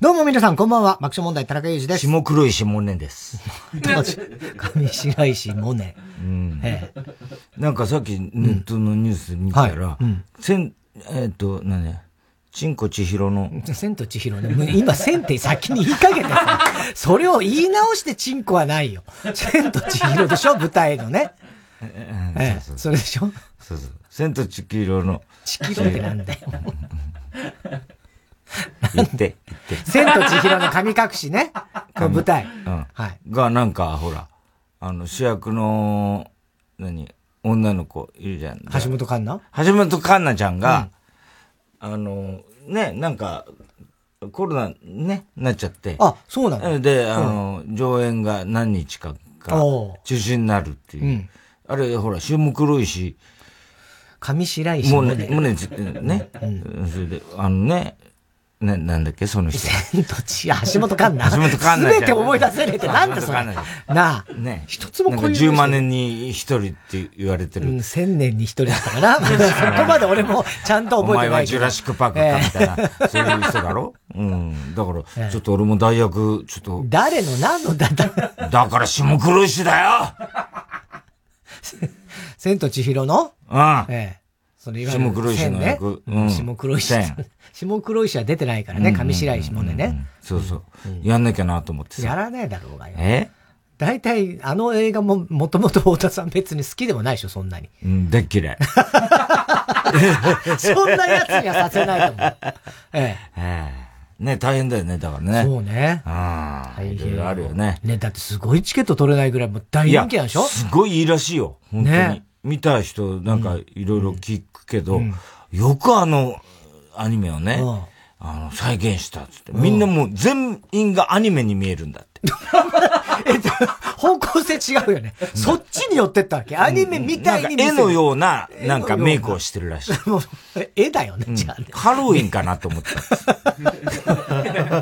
どうも皆さん、こんばんは。爆笑問題、田中裕二です。下黒石モネです。上白石モネ。うん。ええ。なんかさっきネットのニュース見たら、うん、せん、えっ、と、何？ね、千子千尋の。千と千尋ね。今、千って先に言いかけてさ、それを言い直して千子はないよ。千と千尋でしょ？舞台のね。ええ、そうそうそれでしょ？そうそう。千と千尋の。千尋ってなんだよ。言って、言って。千と千尋の神隠しね。の舞台。うん。はい。が、なんか、ほら、あの、主役の、何、女の子いるじゃん。橋本環奈？橋本環奈ちゃんが、うん、あの、ね、なんか、コロナね、なっちゃって。あ、そうなの？で、あの、上演が何日かが中止になるっていう。うん、あれ、ほら、下黒いし。上白石もね。もね、ね。うん、それで、あのね、な、なんだっけ、その人。千と千橋本環奈。橋本環奈。すべて思い出せねえって、なんだそれ。なあ。ね一つもこういう。10万年に一人って言われてる。うん、千年に一人だったかな。そこまで俺もちゃんと覚えてない。お前はジュラシックパークかみたいな、そういう人だろ？うん。だから、ちょっと俺も大学、ちょっと。誰の何のだ、だだから下黒石だよ千と千尋の？うん。ええ。それ下黒石の役。うん。下黒石。下黒石は出てないからね、上白石もねね。そうそう。やんなきゃなと思ってやらねえだろうがよ。え？大体、あの映画も、もともと太田さん別に好きでもないでしょ、そんなに。うん、でっ嫌い。そんな奴にはさせないと思う。ええ。ね、大変だよね、だからね。そうね。ああ。大変。あるよね。ね、だってすごいチケット取れないぐらいもう大人気なんでしょ？すごいいいらしいよ、本当に。ね、見た人、なんかいろいろ聞くけど、よくあの、アニメをね、あの、再現したっつって。みんなもう全員がアニメに見えるんだって。えっと、方向性違うよね。そっちに寄ってったわけ。アニメみたいに絵のような、なんかメイクをしてるらしい。もう、絵だよね、じゃあ、ハロウィンかなと思った。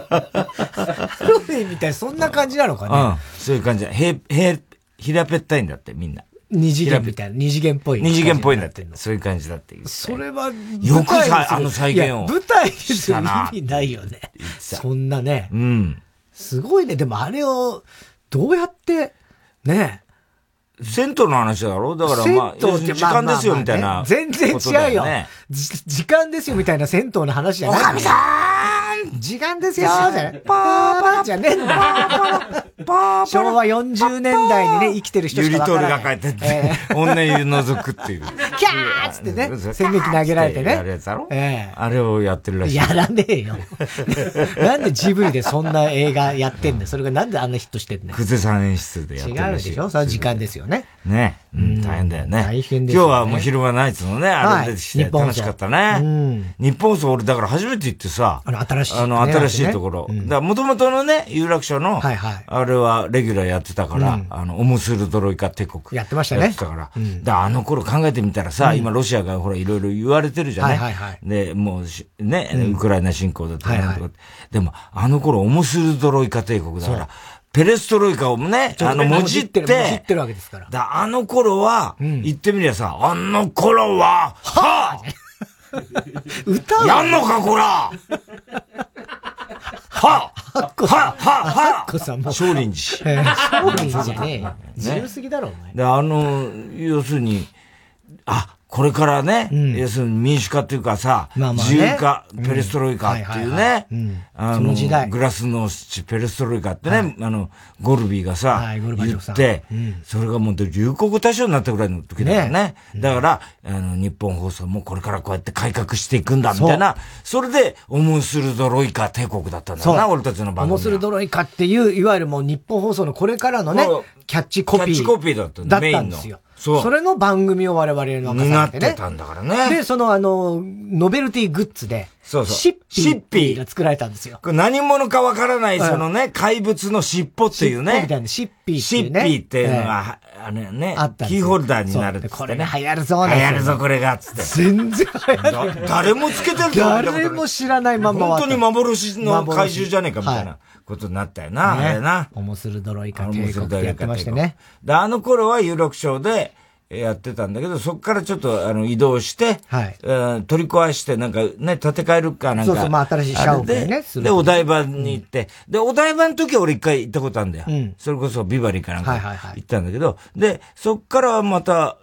ハロウィンみたいそんな感じなのかね。うん。そういう感じだ。へ、へ、平べったいんだって、みんな。二次元みたいな、二次元っぽい。二次元っぽいんだって。そういう感じだっていう。それは、よくさ、あの再現を。舞台ですよ。意味ないよね。そんなね。うん。すごいね。でもあれを、どうやって、ね銭湯の話だろ？だからまあ、時間ですよみたいな、全然違うよ。時間ですよみたいな銭湯の話じゃない。おかみさん時間ですよじゃない。パーパーじゃねえんだ。昭和40年代にね、生きてる人しかわからない。ゆりとりが帰ってって、女湯覗くっていう。キャーつってね、戦撃投げられてね。あれやつだろええ。あれをやってるらしい。やらねえよ。なんでジブリでそんな映画やってんだよ。それがなんであんなヒットしてんだよ。久世さん演出でやってる違うでしょその時間ですよね。ね。うん、大変だよね。大変です今日はもう昼間ナイツのね、あれ出てきて楽しかったね。日本放送俺だから初めて行ってさ、あの新しい。あの新しいところ。だから元々のね、有楽町の、はいはい。あれはレギュラーやってたから、あの、オムスルドロイカ帝国。やってましたね。やってたから。だあの頃考えてみたらさ、今ロシアがほらいろいろ言われてるじゃない？はいはいで、もうね、ウクライナ侵攻だとか、でも、あの頃オムスルドロイカ帝国だから、ペレストロイカをね、あの、もじって、もじってるわけですから。だあの頃は、言ってみりゃさ、あの頃は、はぁ 歌やんのか、こら！ははははははさんも。少林寺。少林寺じゃね。え。自由すぎだろ、お前。で、あの、要するに、あ、これからね、うん、要するに民主化っていうかさ、まあまあね、自由化、ペレストロイカっていうね、あの、グラスのペレストロイカってね、はい、あの、ゴルビーがさ、はい、言って、うん、それがもう流行語大賞になったぐらいの時だよね。ね。だから、あの、日本放送もこれからこうやって改革していくんだ、みたいな、それで、オムスルドロイカ帝国だったんだな、俺たちの番組。オムスルドロイカっていう、いわゆるもう日本放送のこれからのね、キャッチコピー。キャッチコピーだったんだ、メインの。そう。それの番組を我々の任されてね。なってたんだからね。で、そのあの、ノベルティグッズで、そうそう。シッピー。シッピーが作られたんですよ。これ何者かわからない、そのね、怪物の尻尾っていうね。みたいな、シッピーっていうね。シッピーっていうのは、あのね、あったキーホルダーになるっこれね、流行るぞ、流行るぞ、これが、つって。全然流行る。誰もつけてる誰も知らないまま本当に幻の怪獣じゃねえか、みたいな。ことになったよな、あれな。面白どろいか帝国ってやってましてね。で、あの頃は有楽町で、やってたんだけど、そこからちょっとあの移動して、はい、えー、取り壊して、なんかね、建て替えるかなんか。そうそう、まあ新しい社屋ね。で、お台場に行って、うん、で、お台場の時は俺一回行ったことあるんだよ。うん、それこそビバリーかなんか行ったんだけど、で、そっからはまた、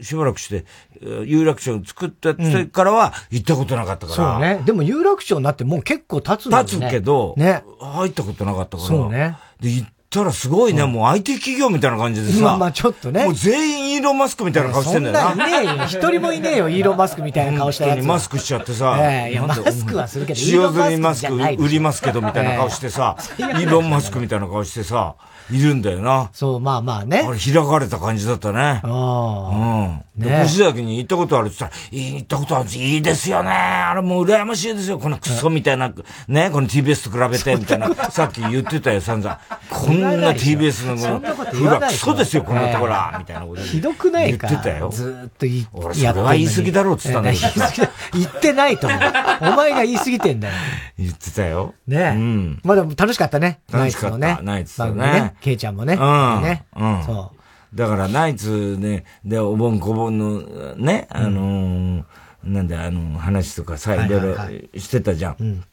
しばらくして、有楽町を作ったってからは行ったことなかったから。そうね。でも有楽町になってもう結構経つんだね。経つけど、ね。入ったことなかったから。そうね。で、行ったらすごいね、もう IT 企業みたいな感じでさ。まあまあちょっとね。もう全員イーロンマスクみたいな顔してんだよな。そんないねえよ。一人もいねえよ、イーロンマスクみたいな顔したやつ。マスクしちゃってさ。ええいや、マスクはするけど、使用済みマスク売りますけどみたいな顔してさ、イーロンマスクみたいな顔してさ、いるんだよな。そう、まあまあね。あれ開かれた感じだったね。ああ。うん。ね。星崎に行ったことあるって言ったら、行ったことあるんです。いいですよね。あれもう羨ましいですよ。このクソみたいな、ね、この TBS と比べて、みたいな。さっき言ってたよ、散々。こんな TBS の、そんなこと言わないクソですよ、このところみたいなことひどくないか言ってたよ。ずっと言って。俺、それは言い過ぎだろうって言ったんだけど。言ってないと思う。お前が言い過ぎてんだよ。言ってたよ。ねうん。まだ楽しかったね。楽しかった。ナイツのね。ケイちゃんもね。うん。ね。うん。そう。だからナイツね、で、お盆こぼんのね、あのー、なんであの、話とかさ、いろいろしてたじゃん。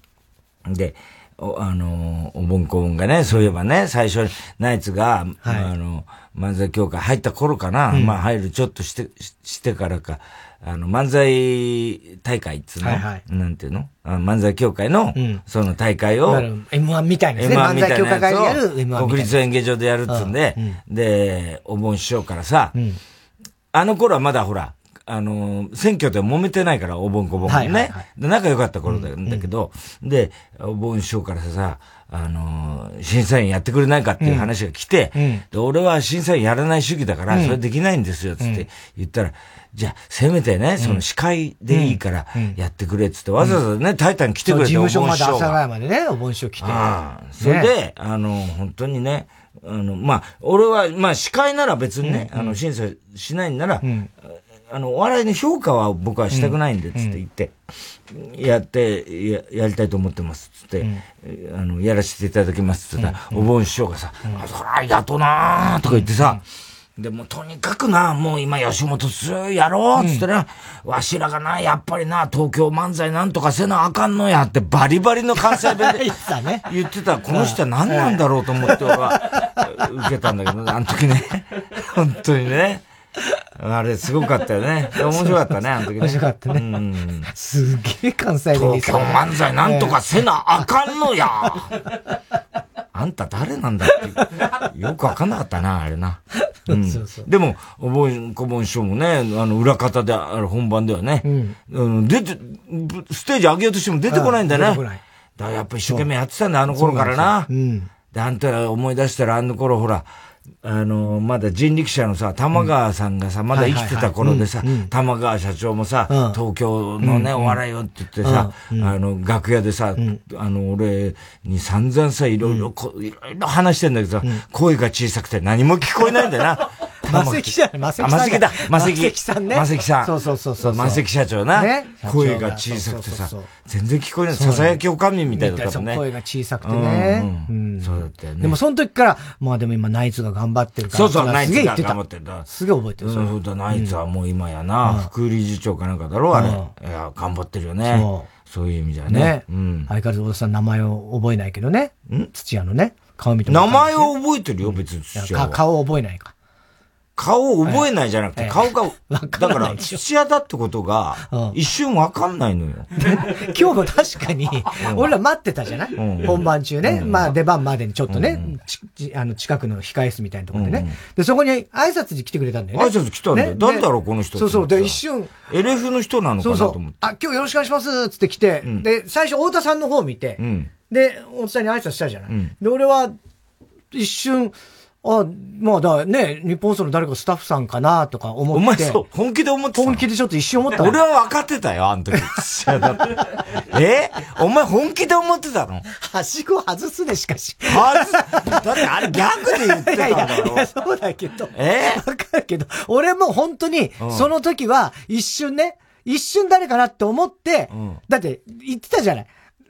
で、お、あの、おぼんこぼんがね、そういえばね、最初、ナイツが、はい、あの、漫才協会入った頃かな、うん、まあ入るちょっとして、してからか、あの、漫才大会っつうの、はいはい、なんていうの？漫才協会の、うん、その大会を、M1 みたいなね。漫才協会がやる M1 国立演芸場でやるっつうんで、うん、で、お盆師匠からさ、うん、あの頃はまだほら、あの、選挙で揉めてないから、お盆こぼんね、はいはいはい。で、仲良かった頃だけど、で、お盆師匠からさ、あの審査員やってくれないかっていう話が来て、で俺は審査員やらない主義だから、それできないんですよ、つって言ったら、じゃあ、せめてね、その司会でいいからやってくれっつって、わざわざね、タイタン来てくれて、事務所まで阿佐ヶ谷までね、お盆師匠来て。それで、あの、本当にね、あの、まあ、俺は、まあ、司会なら別にね、あの、審査しないんなら、あの、お笑いの評価は僕はしたくないんで、つって言って、やって、や、やりたいと思ってます、つって、あの、やらせていただきます、つったら、お盆師匠がさ、あ、そら、やとなーとか言ってさ、でもとにかくな、もう今吉本すやろうっつってな、うん、わしらがな、やっぱりな、東京漫才なんとかせなあかんのやってバリバリの関西弁で 言ってた、この人は何なんだろうと思って俺は 受けたんだけど、あの時ね、本当にね。あれ、すごかったよね。面白かったね、あの時ね。面白かったね。うん。すげえ関西弁東京漫才なんとかせなあかんのや。あんた誰なんだって。よくわかんなかったな、あれな。うん、そうそうでも、お盆、小盆師匠もね、あの、裏方である本番ではね、うん、出て、ステージ上げようとしても出てこないんだよね。出てこない。だからやっぱ一生懸命やってたんだ、あの頃からな。うん。で、あんた思い出したら、あの頃ほら、あの、まだ人力車のさ、玉川さんがさ、まだ生きてた頃でさ、玉川社長もさ、東京のね、お笑いをって言ってさ、あの、楽屋でさ、あの、俺に散々さ、いろいろ、いろいろ話してんだけどさ、声が小さくて何も聞こえないんだよな。マセキじゃマセキさん。マセキだ、マセキ。マセキさんね。マセキさん。そうそうそうそう。マセキ社長な。ね。声が小さくてさ、全然聞こえない。ささやきおかみみたいだったもんね。声が小さくてね。うん。そうだったよね。でもその時から、まあでも今ナイツが頑張ってるから。そうそう、ナイツが頑張ってる。すげえ覚えてる。そうだ、ナイツはもう今やな、副理事長かなんかだろう、あれ。いや、頑張ってるよね。そう。そういう意味じゃね。ね。うん。相変わらず小田さん名前を覚えないけどね。ん？土屋のね。顔見て名前を覚えてるよ、別に土屋。顔覚えないか。顔を覚えないじゃなくて、顔が、だから、土屋だってことが、一瞬わかんないのよ。今日も確かに、俺ら待ってたじゃない？本番中ね。まあ出番までにちょっとね、あの、近くの控え室みたいなところでね。で、そこに挨拶に来てくれたんだよね。挨拶来たんだよ。誰だろう、この人。そうそう。で、一瞬。LF の人なのかなと思って。あ、今日よろしくお願いしますつって来て、で、最初、太田さんの方を見て、で、太田さんに挨拶したじゃない？で、俺は、一瞬、あ、まあだね、日本放送の誰かスタッフさんかなとか思って。お前そう、本気で思ってた本気でちょっと一瞬思った俺は分かってたよ、あの時。えお前本気で思ってたの？はしご外すね、しかし。外す？だってあれ逆で言ってたんだろ。いやいや、そうだけど。え？わかるけど、俺も本当に、その時は一瞬ね、一瞬誰かなって思って、うん、だって言ってたじゃない。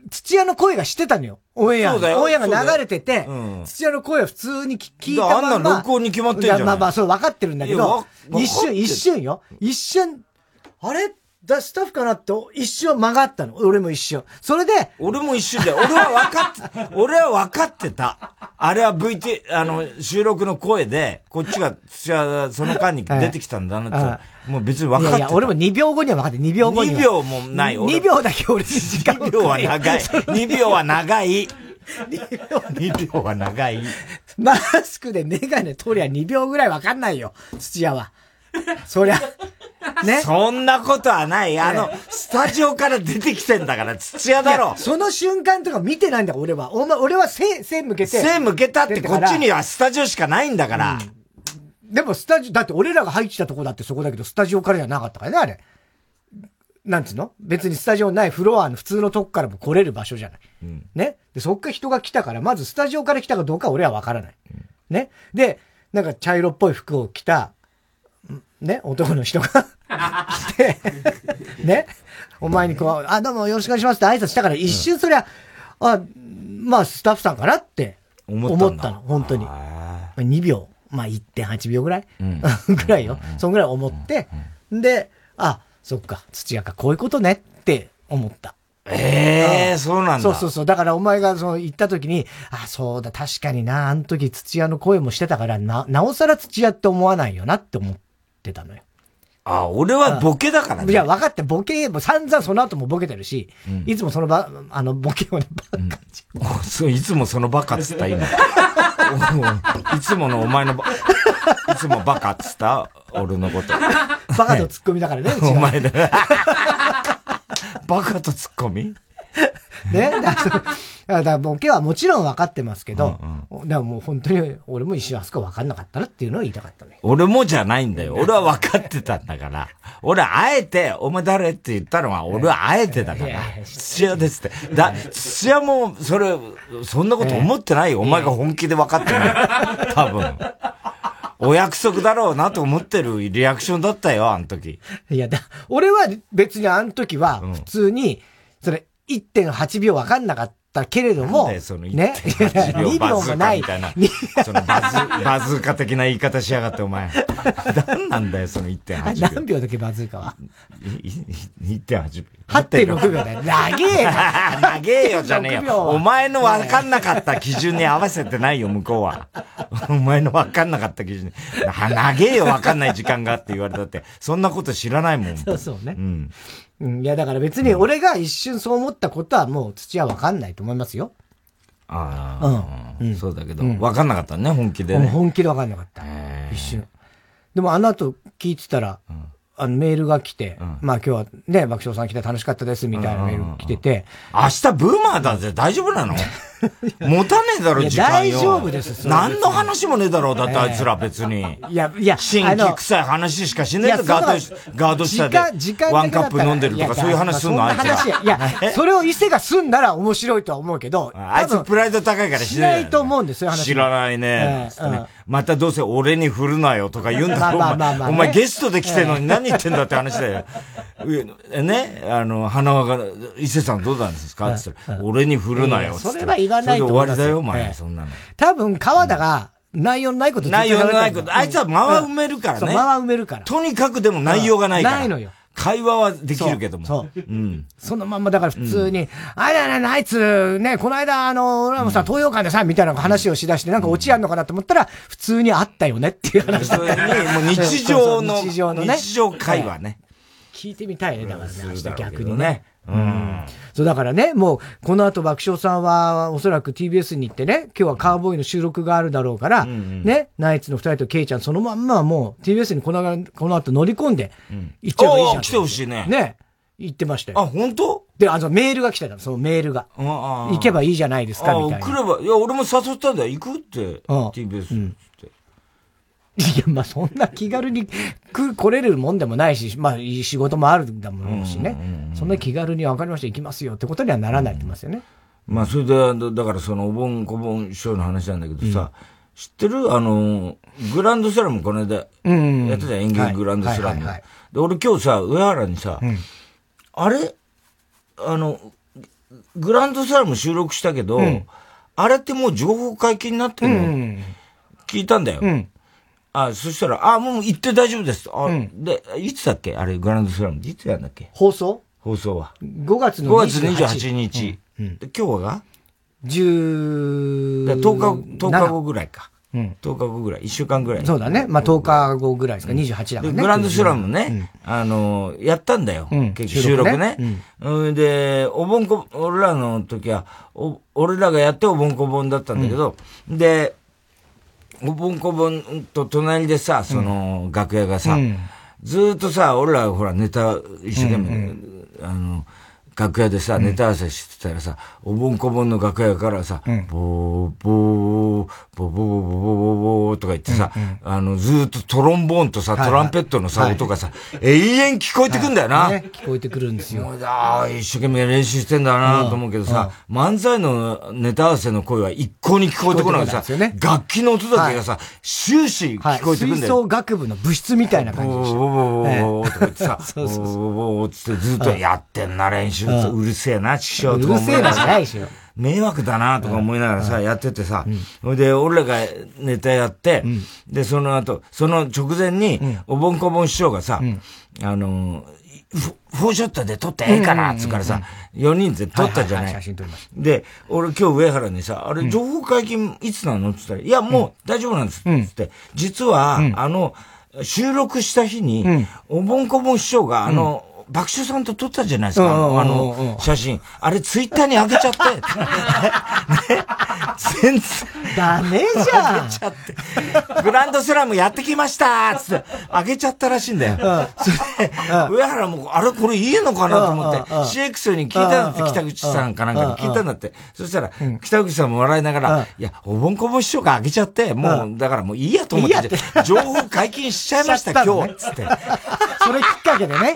土屋の声がしてたのよ。オンエア。オンエアが流れてて、うん、土屋の声は普通に聞いたまま。あんな録音に決まってんじゃん。まあまあ、そう分かってるんだけど、一瞬、一瞬よ。一瞬、あれ？だ、スタッフかなって一瞬曲がったの。俺も一瞬。それで。俺も一瞬で。俺は分かって、俺は分かってた。あれは VT、あの、収録の声で、こっちが、土屋、その間に出てきたんだなって。もう別に分かっていやいや、俺も2秒後には分かって、2秒後には。2秒もない。2秒だけ俺に時間2 秒は長い。2秒は長い。2秒は長い。マスクでメガネ取りゃ2秒ぐらい分かんないよ、土屋は。そりゃ、ね。そんなことはない。あの、スタジオから出てきてんだから、土屋だろ。その瞬間とか見てないんだ、俺は。お前、俺は背、背向けて。背向けたって、こっちにはスタジオしかないんだから。うんでもスタジオ、だって俺らが入ってたとこだってそこだけど、スタジオからじゃなかったからね、あれ。なんつうの？別にスタジオないフロアの普通のとこからも来れる場所じゃない。うん、ね？で、そっから人が来たから、まずスタジオから来たかどうか俺はわからない。うん、ね？で、なんか茶色っぽい服を着た、ね、男の人が。来て。ね、お前にこう、あ、どうもよろしくお願いしますって挨拶したから一瞬そりゃ、うん、あ、まあスタッフさんかなって思ったの、本当に。2秒。まあ1.8秒ぐらい、うん、ぐらいよ。そんぐらい思って、で、あ、そっか、土屋か、こういうことねって思った。ええー、そうなんだ。そうそうそう。だからお前がその言った時に、あ、そうだ、確かにな、あの時土屋の声もしてたから、な、なおさら土屋って思わないよなって思ってたのよ。あ、俺はボケだからね。いや、分かって、ボケ、も散々その後もボケてるし、うん、いつもそのば、あの、ボケをね、バカ、うん、そう、いつもそのバカっつった、今。いつものお前のバ、いつもバカっつった俺のこと。バカとツッコミだからね、お前ね。バカとツッコミ？ね。だから ボケはもちろん分かってますけど、うんうん、でももう本当に俺も一瞬あそこ分かんなかったなっていうのを言いたかったね。俺もじゃないんだよ。俺は分かってたんだから。俺あえて、お前誰って言ったのは俺はあえてだから。土屋ですって。だ、土屋もそれ、そんなこと思ってない？よ。お前が本気で分かってない？多分。お約束だろうなと思ってるリアクションだったよ、あの時。いや、だ、俺は別にあの時は普通に、それ、1.8秒分かんなかったけれども、ね、2 秒もない。そのバズ、バズーカ的な言い方しやがって、お前。何なんだよ、その1.8秒。何秒だけバズーカは ?1.8 秒。8.6秒だよ。長えな。長えよ、じゃねえよ。お前の分かんなかった基準に合わせてないよ、向こうは。お前の分かんなかった基準に。長えよ、分かんない時間がって言われたって。そんなこと知らないもん。そうそうね。うん。うん、いや、だから別に俺が一瞬そう思ったことはもう土はわかんないと思いますよ。ああ、うん、そうだけど、わ、うん、かんなかったね、本気で、ね。本気でわかんなかった。一瞬。でもあの後聞いてたら、うん。あのメールが来て、うん、まあ今日はね、爆笑さん来て楽しかったですみたいなメール来てて。明日ブーマーだぜ、大丈夫なの？持たねえだろ、時間よ。大丈夫です。何の話もねえだろう、だってあいつら別に。いや、いや、新規臭い話しかしねえとガード、ガード下でワンカップ飲んでるとかそういう話すんのあいつら。いや、それを伊勢が済んだら面白いとは思うけど。あいつプライド高いからしない。と思うんですよ、話。知らないね。またどうせ俺に振るなよとか言うんだろ、お前ゲストで来てんのに何言ってんだって話だよ。ね、あの、花輪が、伊勢さんどうなんですか？って言ったら、俺に振るなよ。それは言わないと終わりだよ、お前、そんなの。多分、川田が、内容のないこと内容のないこと。あいつは間は埋めるからね。間は埋めるから。とにかくでも内容がないから。ないのよ。会話はできるけども。そう。うん。そのまんまだから普通に、あれあれあいつ、ね、この間、あの、俺もさ、東洋館でさ、みたいな話をしだして、なんかオチあんのかなと思ったら、普通にあったよねっていう話だった。もう日常の、日常のね。日常会話ね。聞いてみたいね、だからね、明日逆にね。うん。そうだからね、もう、この後爆笑さんは、おそらく TBS に行ってね、今日はカーボーイの収録があるだろうから、うんうん、ね、ナイツの二人とケイちゃん、そのまんまもう TBS にこのこの後乗り込んで、行っちゃえばいいじゃん。来てほしいね。ね。言ってましたよ。あ、本当？で、あの、メールが来てたの、そのメールが。行けばいいじゃないですか、みたいな。来れば、いや、俺も誘ったんだよ。行くって、TBS って。いや、まあそんな気軽に来来れるもんでもないし、まあいい仕事もあるんだもんしね。そんな気軽に分かりました、行きますよってことにはならないってますよね。まあそれで、だからそのお盆小盆師匠の話なんだけどさ、知ってる？あの、グランドスラムこの間、やってた演劇グランドスラム。で、俺今日さ、上原にさ、あれ？あの、グランドスラム収録したけど、あれってもう情報解禁になってるの、聞いたんだよ。あ、そしたら、あ、もう行って大丈夫です。あ、で、いつだっけ？あれ、グランドスラム。いつやんだっけ？放送？放送は。5月の28日。5月28日。で今日が10、10日、10日後ぐらいか。うん、10日後ぐらい、1週間ぐらい。そうだね。まあ、10日後ぐらいですか、28だからね。グランドスラムね、あの、やったんだよ。結局収録ね。うん、で、おぼんこ、俺らの時は、お、俺らがやっておぼんこぼんだったんだけど、で、おぼんこぼんと隣でさ、その、楽屋がさ、ずっとさ、俺らほらネタ一生懸命、あの、楽屋でさ、ネタ合わせしてたらさ、おぼんこぼんの楽屋からさ、ボー、ボー、ボー、ボー、ボー、ボー、ボーとか言ってさ、あの、ずっとトロンボーンとさ、トランペットのさ、音がさ、永遠聞こえてくんだよな。聞こえてくるんですよ。ああ、一生懸命練習してんだなと思うけどさ、漫才のネタ合わせの声は一向に聞こえてこないさ、楽器の音だけがさ、終始聞こえてくんだよ。吹奏楽部の部室みたいな感じでした。ボー、ボー、ボー、とか言ってさ、ボー、ボー、ボーってずっとやってんな、練習。うるせえな、師匠とか思いながら。ないしよ。迷惑だなとか思いながらさ、やっててさ、ほいで、俺らがネタやって、で、その後、その直前に、おぼんこぼん師匠がさ、あの、フォーショットで撮ってええかなっつうからさ、4人で撮ったじゃない。で、俺今日上原にさ、あれ情報解禁いつなの？って言ったら、いや、もう大丈夫なんですって。実は、あの、収録した日に、おぼんこぼん師匠が、あの、爆笑さんと撮ったじゃないですか、あの、写真。あれ、ツイッターに上げちゃって。ね。全然。ダメじゃん。上げちゃって。グランドスラムやってきましたつって、上げちゃったらしいんだよ。それで、上原も、あれ、これいいのかなと思って、CX に聞いたんだって、北口さんかなんかに聞いたんだって。そしたら、北口さんも笑いながら、いや、おぼんこぼ師匠が上げちゃって、もう、だからもういいやと思って、情報解禁しちゃいました、今日。つって。それきっかけでね。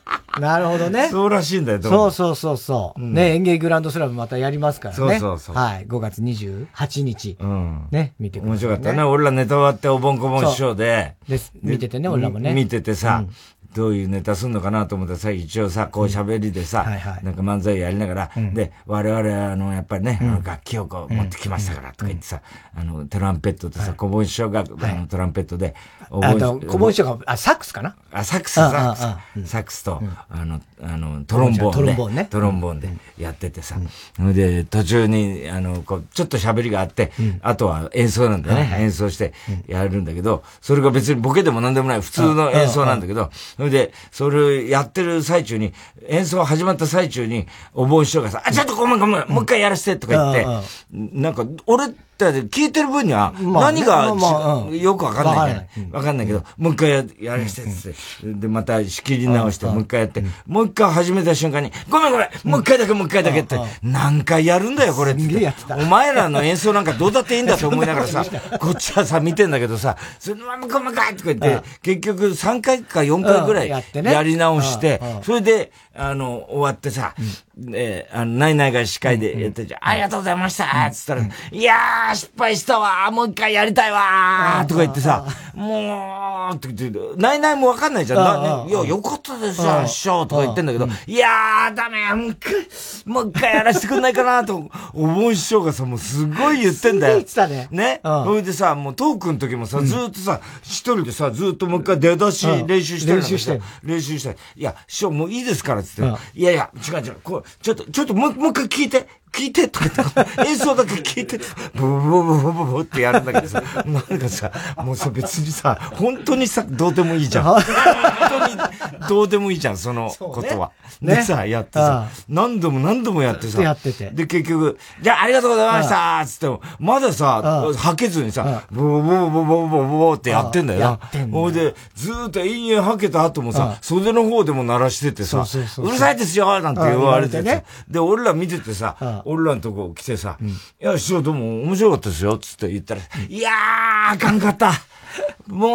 なるほどね。そうらしいんだよ、そうそうそうそう。うん、ね、演芸グランドスラムまたやりますからね。そうそうそう。はい。5月28日。うん。ね、見てください、ね。面白かったね。俺らネタ終わっておぼんこぼん師匠で。で見ててね、俺らもね。見ててさ、うんどういうネタすんのかなと思ったらさ、一応さ、こう喋りでさ、なんか漫才やりながら、で、我々、あの、やっぱりね、楽器をこう持ってきましたから、とか言ってさ、あの、トランペットとさ、小盆師匠が、あの、トランペットで、あと、小盆師匠が、あ、サックスかな？あ、サックス、サックス、サックスと、あの、あの、トロンボーン。トロンボーンね。トロンボーンでやっててさ、で、途中に、あの、こう、ちょっと喋りがあって、あとは演奏なんだよね。演奏してやるんだけど、それが別にボケでも何でもない普通の演奏なんだけど、それで、それやってる最中に、演奏始まった最中に、お盆師匠がさ、あ、ちょっとごめんごめん、もう一回やらせてとか言って、なんか、俺、って聞いてる分には、何が、よくわかんないから。わかんないけど、もう一回や、やらして。で、また仕切り直して、もう一回やって、もう一回始めた瞬間に、ごめんごめん、もう一回だけもう一回だけって、何回やるんだよ、これって。お前らの演奏なんかどうだっていいんだと思いながらさ、こっちはさ、見てんだけどさ、そのまま細かいとか言って、結局3回か4回ぐらいやり直して、それで、あの、終わってさ、えあの、ないないが司会でやってじゃ、ありがとうございました。つったら、いやー、失敗したわ。もう一回やりたいわとか言ってさ、もう、って言って、ないないもわかんないじゃん。いや、よかったですよ、師匠とか言ってんだけど、いやー、ダメ。もう一回、もう一回やらせてくんないかなと、お盆師匠がさ、もうすごい言ってんだよ。言ってたね。ね？それでさ、もうトークの時もさ、ずっとさ、一人でさ、ずっともう一回出だし練習してる練習して。練習して。いや、師匠もういいですから、つって。いやいや、違う違う、こう、ちょっと、ちょっともう、もう一回聞いて。聞いてとか言って、演奏だけ聞いて、ブブブブブブブってやるんだけどさ、なんかさ、もうさ別にさ、本当にさ、どうでもいいじゃん。本当に どうでもいいじゃん、そのことは。ね、でさ、やってさ、何度も何度もやってさ。やってて。で、結局、じゃあありがとうございましたつっても、まださ、吐けずにさ、ブーブーブーブーブーブーってやってんだよ。やってんだほいで、ずーっと延々吐けた後もさ、袖の方でも鳴らしててさ、うるさいですよなんて言われてね。で、俺ら見ててさ、俺らのとこ来てさ、いや、師匠どうも面白かったですよ、つって言ったら、いやー、あかんかった。もう、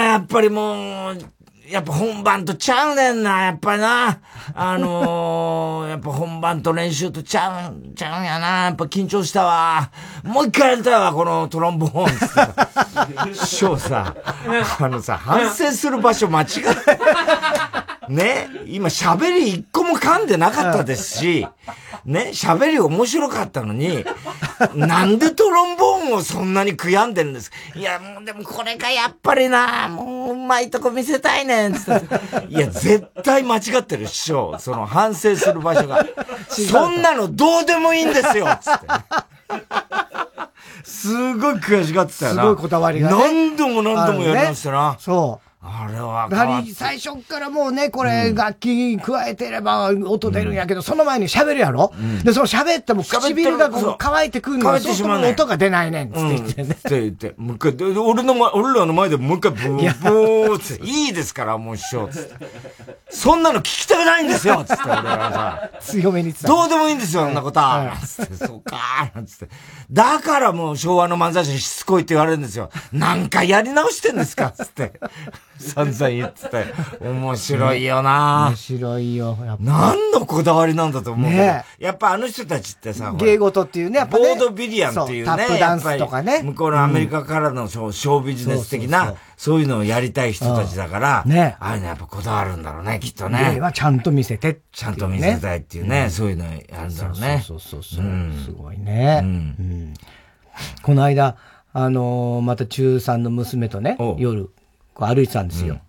やっぱりもう、やっぱ本番とちゃうねんな、やっぱりな。あのー、やっぱ本番と練習とちゃう、ちゃうんやな。やっぱ緊張したわ。もう一回やりたいわ、このトロンボーン。師匠さ、あのさ、反省する場所間違って。ね、今喋り一個も噛んでなかったですし、ね、喋り面白かったのに、なんでトロンボーンをそんなに悔やんでるんですいや、もうでもこれがやっぱりな、もううまいとこ見せたいねん、つって。いや、絶対間違ってる、師匠。その反省する場所が。そんなのどうでもいいんですよ、つって。すごい悔しがってたよな。すごいこだわりが、ね。何度も何度もやりましたな。ね、そう。あれはやはり最初からもうね、これ、楽器加えてれば音出るんやけど、その前に喋るやろ、で、その喋っても唇がこう乾いてくんのそうすると音が出ないねん、つって言ってね。って言って、もう一回、俺の前、俺らの前でもう一回ブーブーって、いいですから、もう師匠、つって。そんなの聞きたくないんですよつって俺はさ。強めにどうでもいいんですよ、そんなことは。つって、そうかなんつって。だからもう昭和の漫才師しつこいって言われるんですよ。何回やり直してんですかつって。散々言ってたよ。面白いよな面白いよ。何のこだわりなんだと思うねやっぱあの人たちってさ、芸事っていうね、やっぱ、ね、ボードビリアンっていうね、タップダンスとかね。向こうのアメリカからのショービジネス的な、そういうのをやりたい人たちだから、ね。あれね、やっぱこだわるんだろうね、きっとね。芸はちゃんと見せてちゃんと見せたいっていうね、そういうのやるんだろうね。そうそうそう。すごいね。この間、あのまた中3の娘とね、夜、こう歩いてたんですよ。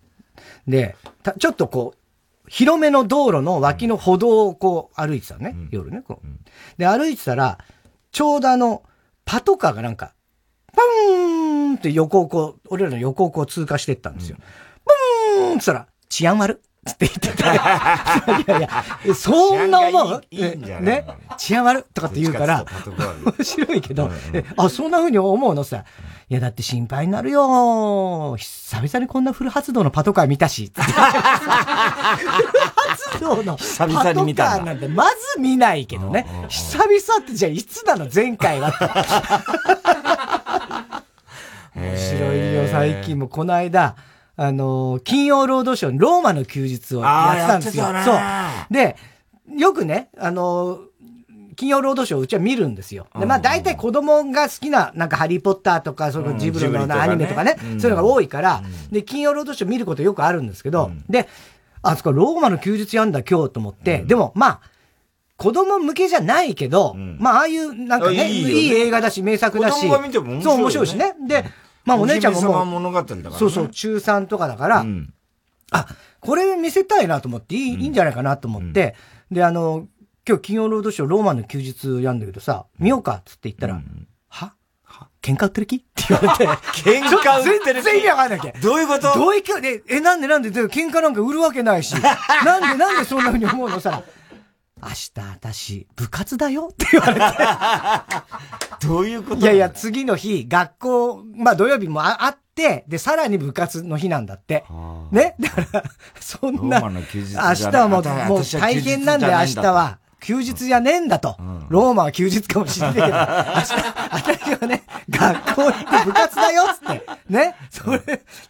で、ちょっとこう、広めの道路の脇の歩道をこう歩いてたのね、うん、夜ね、こう。で、歩いてたら、ちょうどあの、パトカーがなんか、パーンって横をこう、俺らの横をこう通過してったんですよ。うん、ーンって言ったら、治安悪って言ってた。いやいや、そんな思う？ね？治安悪とかって言うから、面白いけど、あ、そんな風に思うのさ。いや、だって心配になるよ。久々にこんなフル発動のパトカー見たし。フル発動のパトカーなんてまず見ないけどね。久々ってじゃあいつなの？前回は。面白いよ、最近も。この間、あの、金曜ロードショーにローマの休日をやってたんですよ。そう。で、よくね、あの、金曜ロードショーうちは見るんですよ。で、まあ大体子供が好きな、なんかハリーポッターとか、そのジブリのアニメとかね、そういうのが多いから、で、金曜ロードショー見ることよくあるんですけど、で、あそこローマの休日やんだ今日と思って、でもまあ、子供向けじゃないけど、まあああいうなんかね、いい映画だし、名作だし、そう面白いしね。で、まあお姉ちゃんももう、そうそう、中3とかだから、あ、これ見せたいなと思って、いい,、いいんじゃないかなと思って、で、あの、今日金曜ロードショーローマの休日やんだけどさ、見ようかっつって言ったら、うん、は？は？喧嘩売ってる気？って言われて。喧嘩売ってる気？全然意味わかんないけ。どういうこと？どういう気え、え、なんでなんで？喧嘩なんか売るわけないし。なんでなんでそんな風に思うの？さ。明日私、部活だよって言われて。どういうこと？いやいや、次の日、学校、まあ土曜日もあって、で、さらに部活の日なんだって。ね？だから、そんな、明日はもう、もう大変なんだよ、明日は。休日じゃねえんだと。うん、ローマは休日かもしれないけど、明日、私はね、学校行って部活だよっつって。ね？それ、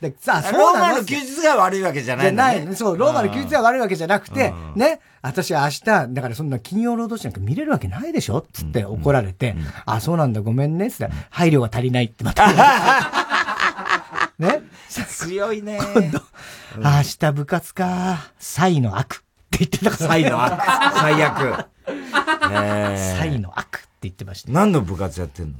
でさあ、そうなの？ローマの休日が悪いわけじゃない、ね、じゃない。そう、ローマの休日が悪いわけじゃなくて、ね？私は明日、だからそんな金曜ロードショーなんか見れるわけないでしょつって怒られて、うんうん、あ、そうなんだ、ごめんね。つって配慮が足りないってまた。ね？強いね。今度、明日部活か。才の悪。言ってたから。才の悪。最悪。才の悪って言ってました。何の部活やってんの？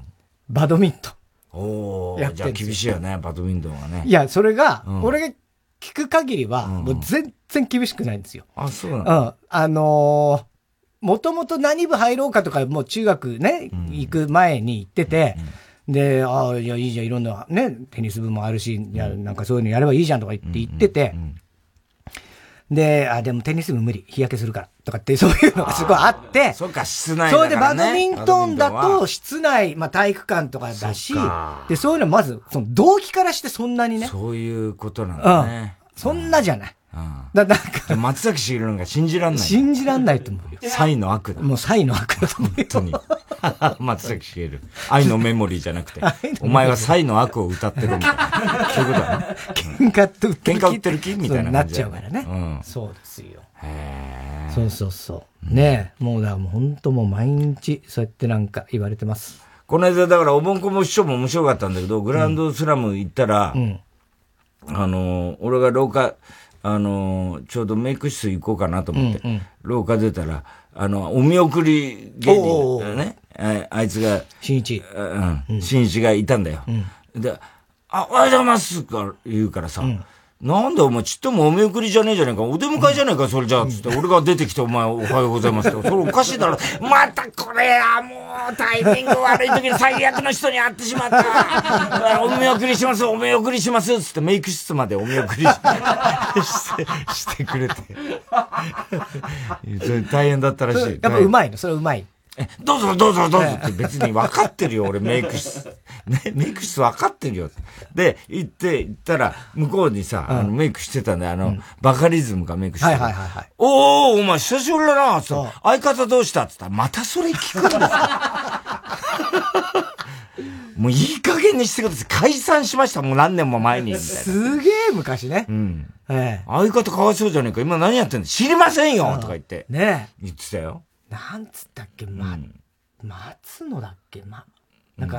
バドミントン。おおじゃあ厳しいよね、バドミントンはね。いや、それが、俺が聞く限りは、もう全然厳しくないんですよ。あ、そうなの？うん。あのもともと何部入ろうかとか、もう中学ね、行く前に行ってて、で、ああ、いや、いいじゃん、いろんなね、テニス部もあるし、いや、なんかそういうのやればいいじゃんとか言って言ってて、で、あ、でもテニス部無理。日焼けするから。とかって、そういうのがすごいあって。そうか、室内だ、ね、それでバドミントンだと、室内、まあ体育館とかだし、で、そういうのまず、その動機からしてそんなにね。そういうことなんだね。うん、そんなじゃない。だなんか。松崎しげるのが信じらんない。信じらんないと思うよ。サイの悪だ。もうサイの悪だと思う本当に。松崎しげる。愛のメモリーじゃなくて、お前はサイの悪を歌ってるみたいな。そういうことだね。喧嘩って売ってる気？喧嘩売ってる気みたいななっちゃうからね。うん。そうですよ。へそうそうそう。ねえ。もうだからもう本当もう毎日、そうやってなんか言われてます。この間だからおぼんこも師匠も面白かったんだけど、グランドスラム行ったら、うん、あの、俺が廊下、あの、ちょうどメイク室行こうかなと思って、うんうん、廊下出たら、あの、お見送り芸人ね、ああいつが、新一。うん、新一がいたんだよ。うん、で、あ、おはようございますか言うからさ、うんなんだお前ちっともお見送りじゃねえじゃねえか。お出迎えじゃねえか、それじゃあ。つって、俺が出てきてお前おはようございますって。それおかしいだろ。またこれや、もうタイミング悪い時に最悪の人に会ってしまった。お見送りします、お見送りします。つってメイク室までお見送りししてしてくれて。大変だったらしい。やっぱうまいのそれうまい。どうぞどうぞどうぞって別に分かってるよ、俺 メイク室。ね、メイク室分かってるよ。で、行って、行ったら、向こうにさ、あの、メイクしてたんで、あの、バカリズムがメイクしてた。はいはいはい。おー、お前久しぶりだな、つって、相方どうしたつったら、またそれ聞くんですよ。もういい加減にしてください。解散しました、もう何年も前に。すげえ昔ね。うん。ええ。相方かわいそうじゃねえか。今何やってんの？知りませんよとか言って。ねえ。言ってたよ。なんつったっけ、ま、うん、松野だっけ？ま、なんか、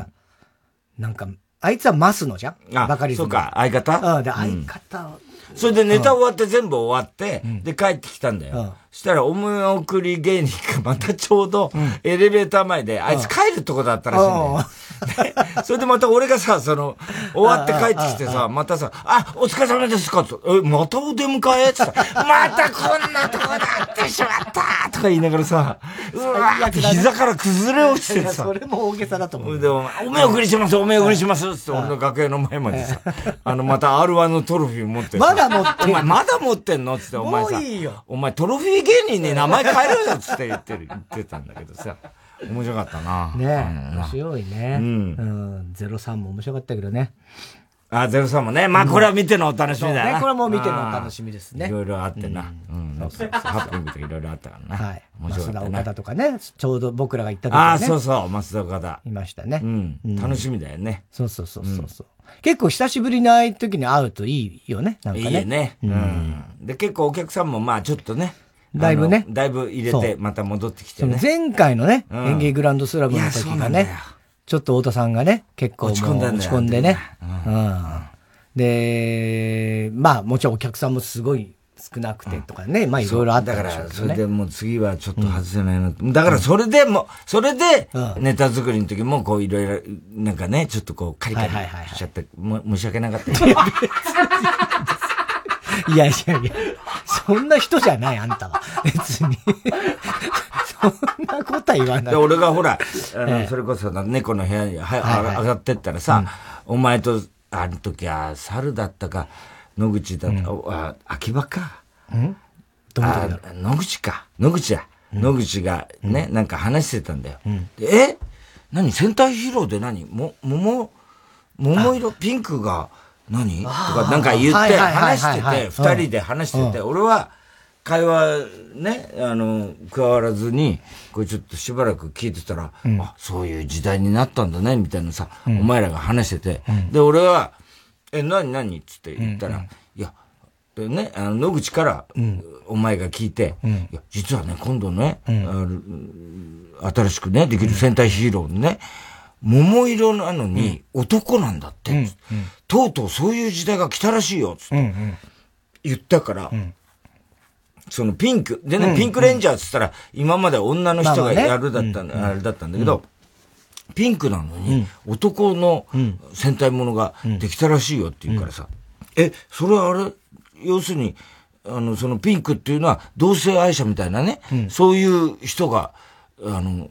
うん、なんか、あいつは増野じゃん？あ、バカリズム。そうか、相方？うん、で、相方それでネタ終わって全部終わって、で帰ってきたんだよ。したら、お見送り芸人がまたちょうど、エレベーター前で、あいつ帰るとこだったらしいんだよ。それでまた俺がさ、その、終わって帰ってきてさ、またさ、あ、お疲れ様ですかと、え、またお出迎え？ってさ、またこんなとこだってしまったとか言いながらさ、うわーって膝から崩れ落ちてさ。それも大げさだと思う。でも、お見送りします、お見送りします。って俺の楽屋の前までさ、あの、また R1 のトロフィー持ってまだ持ってお前まだ持ってんの？つって、お前さ、お前トロフィー芸人に名前変えるよつって言ってる、言ってたんだけどさ。面白かったな。ね面白いね。うん。うん。03も面白かったけどね。あ、ゼロさんもね。まあ、これは見てのお楽しみだね。これはもう見てのお楽しみですね。いろいろあってな。うん。ハプニングとかいろいろあったからな。はい。面白かった。岡田とかね。ちょうど僕らが行った時に。ああ、そうそう。松田岡田。いましたね。うん。楽しみだよね。そうそうそうそう。結構久しぶりに会う時に会うといいよね。なんかね。いいよね。うん。で、結構お客さんもまあちょっとね。だいぶね。だいぶ入れて、また戻ってきてね。前回のね、演芸グランドスラムの時がね、ちょっと太田さんがね、結構落ち込んでね。うん。で、まあもちろんお客さんもすごい少なくてとかね、まあいろいろあったから、それでもう次はちょっと外せないな、だからそれでも、それで、ネタ作りの時もこういろいろ、なんかね、ちょっとこうカリカリしちゃって、申し訳なかった。いやいやいや、そんな人じゃない、あんたは。別に。そんなことは言わない。俺がほら、あの、それこそ猫の部屋には、上がってったらさ、お前と、あの時は猿だったか、野口だった、あ、秋葉か。ん？どの野口か。野口や。野口がね、なんか話してたんだよ。え？何？戦隊ヒーローで何？も、桃、桃色、ピンクが、何？とかなんか言って話してて、二人で話してて、俺は会話ね、あの、加わらずに、これちょっとしばらく聞いてたら、あ、そういう時代になったんだね、みたいなさ、お前らが話してて、で、俺は、え、何何？っつって言ったら、いや、でね、あの野口から、お前が聞いて、いや、実はね、今度ね、新しくね、できる戦隊ヒーローのね、桃色なのに男なんだって、うんうん、とうとうそういう時代が来たらしいよ、つって、言ったから、そのピンク、でね、ピンクレンジャーっつったら、今まで女の人がやるだったんだ、あれだったんだけど、ピンクなのに、男の戦隊ものができたらしいよって言うからさ、え、それはあれ、要するに、あの、そのピンクっていうのは同性愛者みたいなね、そういう人が、あの、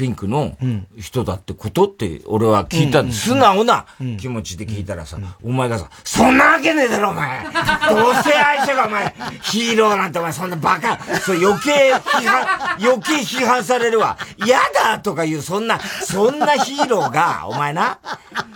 ピンクの人だってことって俺は聞いた。んで、素直な気持ちで聞いたらさ、お前がさ、そんなわけねえだろお前。同性愛者がお前、ヒーローなんてお前そんなバカ、そう余計批判、余計批判されるわ。嫌だとか言う、そんな、そんなヒーローが、お前な、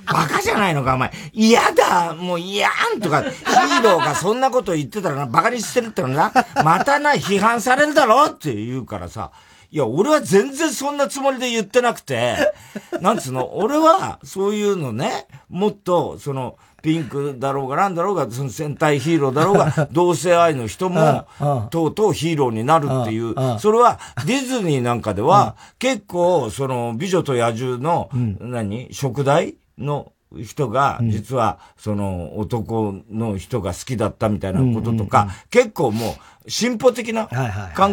バカじゃないのかお前、嫌だもう嫌んとか、ヒーローがそんなこと言ってたらな、バカにしてるってのな、またな、批判されるだろって言うからさ、いや、俺は全然そんなつもりで言ってなくて、なんつうの、俺は、そういうのね、もっと、その、ピンクだろうがなんだろうが、その戦隊ヒーローだろうが、同性愛の人も、とうとうヒーローになるっていう、それはディズニーなんかでは、結構、その、美女と野獣の、何？食代の人が、実は、その、男の人が好きだったみたいなこととか、結構もう、進歩的な考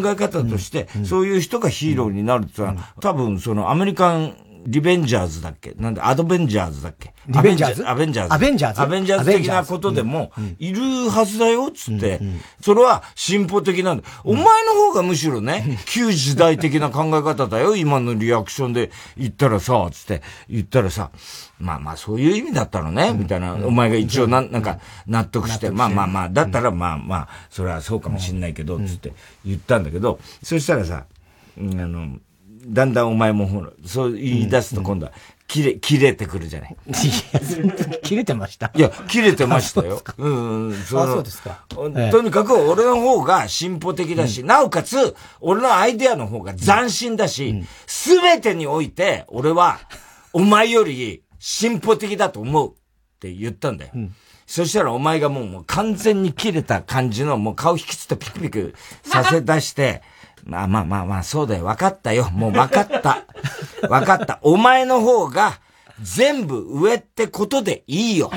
え方として、そういう人がヒーローになるってのは、多分、その、アメリカンリベンジャーズだっけ？なんで、アドベンジャーズだっけ？リベンジャーズ？アベンジャーズ。アベンジャーズ？アベンジャーズ的なことでも、いるはずだよ、つって。それは進歩的なんだ。お前の方がむしろね、旧時代的な考え方だよ、今のリアクションで言ったらさ、つって。言ったらさ、まあまあそういう意味だったのね、みたいな、お前が一応な、なんか納得して、まあまあまあ、だったらまあまあ、それはそうかもしんないけど、つって言ったんだけど、そしたらさ、あの、だんだんお前もほら、そう言い出すと今度は、切れ、切れてくるじゃない。いや、切れてました？いや、切れてましたよ。うん、そそうですか。とにかく俺の方が進歩的だし、なおかつ、俺のアイデアの方が斬新だし、すべてにおいて、俺は、お前より進歩的だと思うって言ったんだよ。そしたらお前がもうもう完全に切れた感じの、もう顔引きつってピクピクさせ出して、まあまあまあまあ、そうだよ。分かったよ。もう分かった。分かった。お前の方が、全部上ってことでいいよ。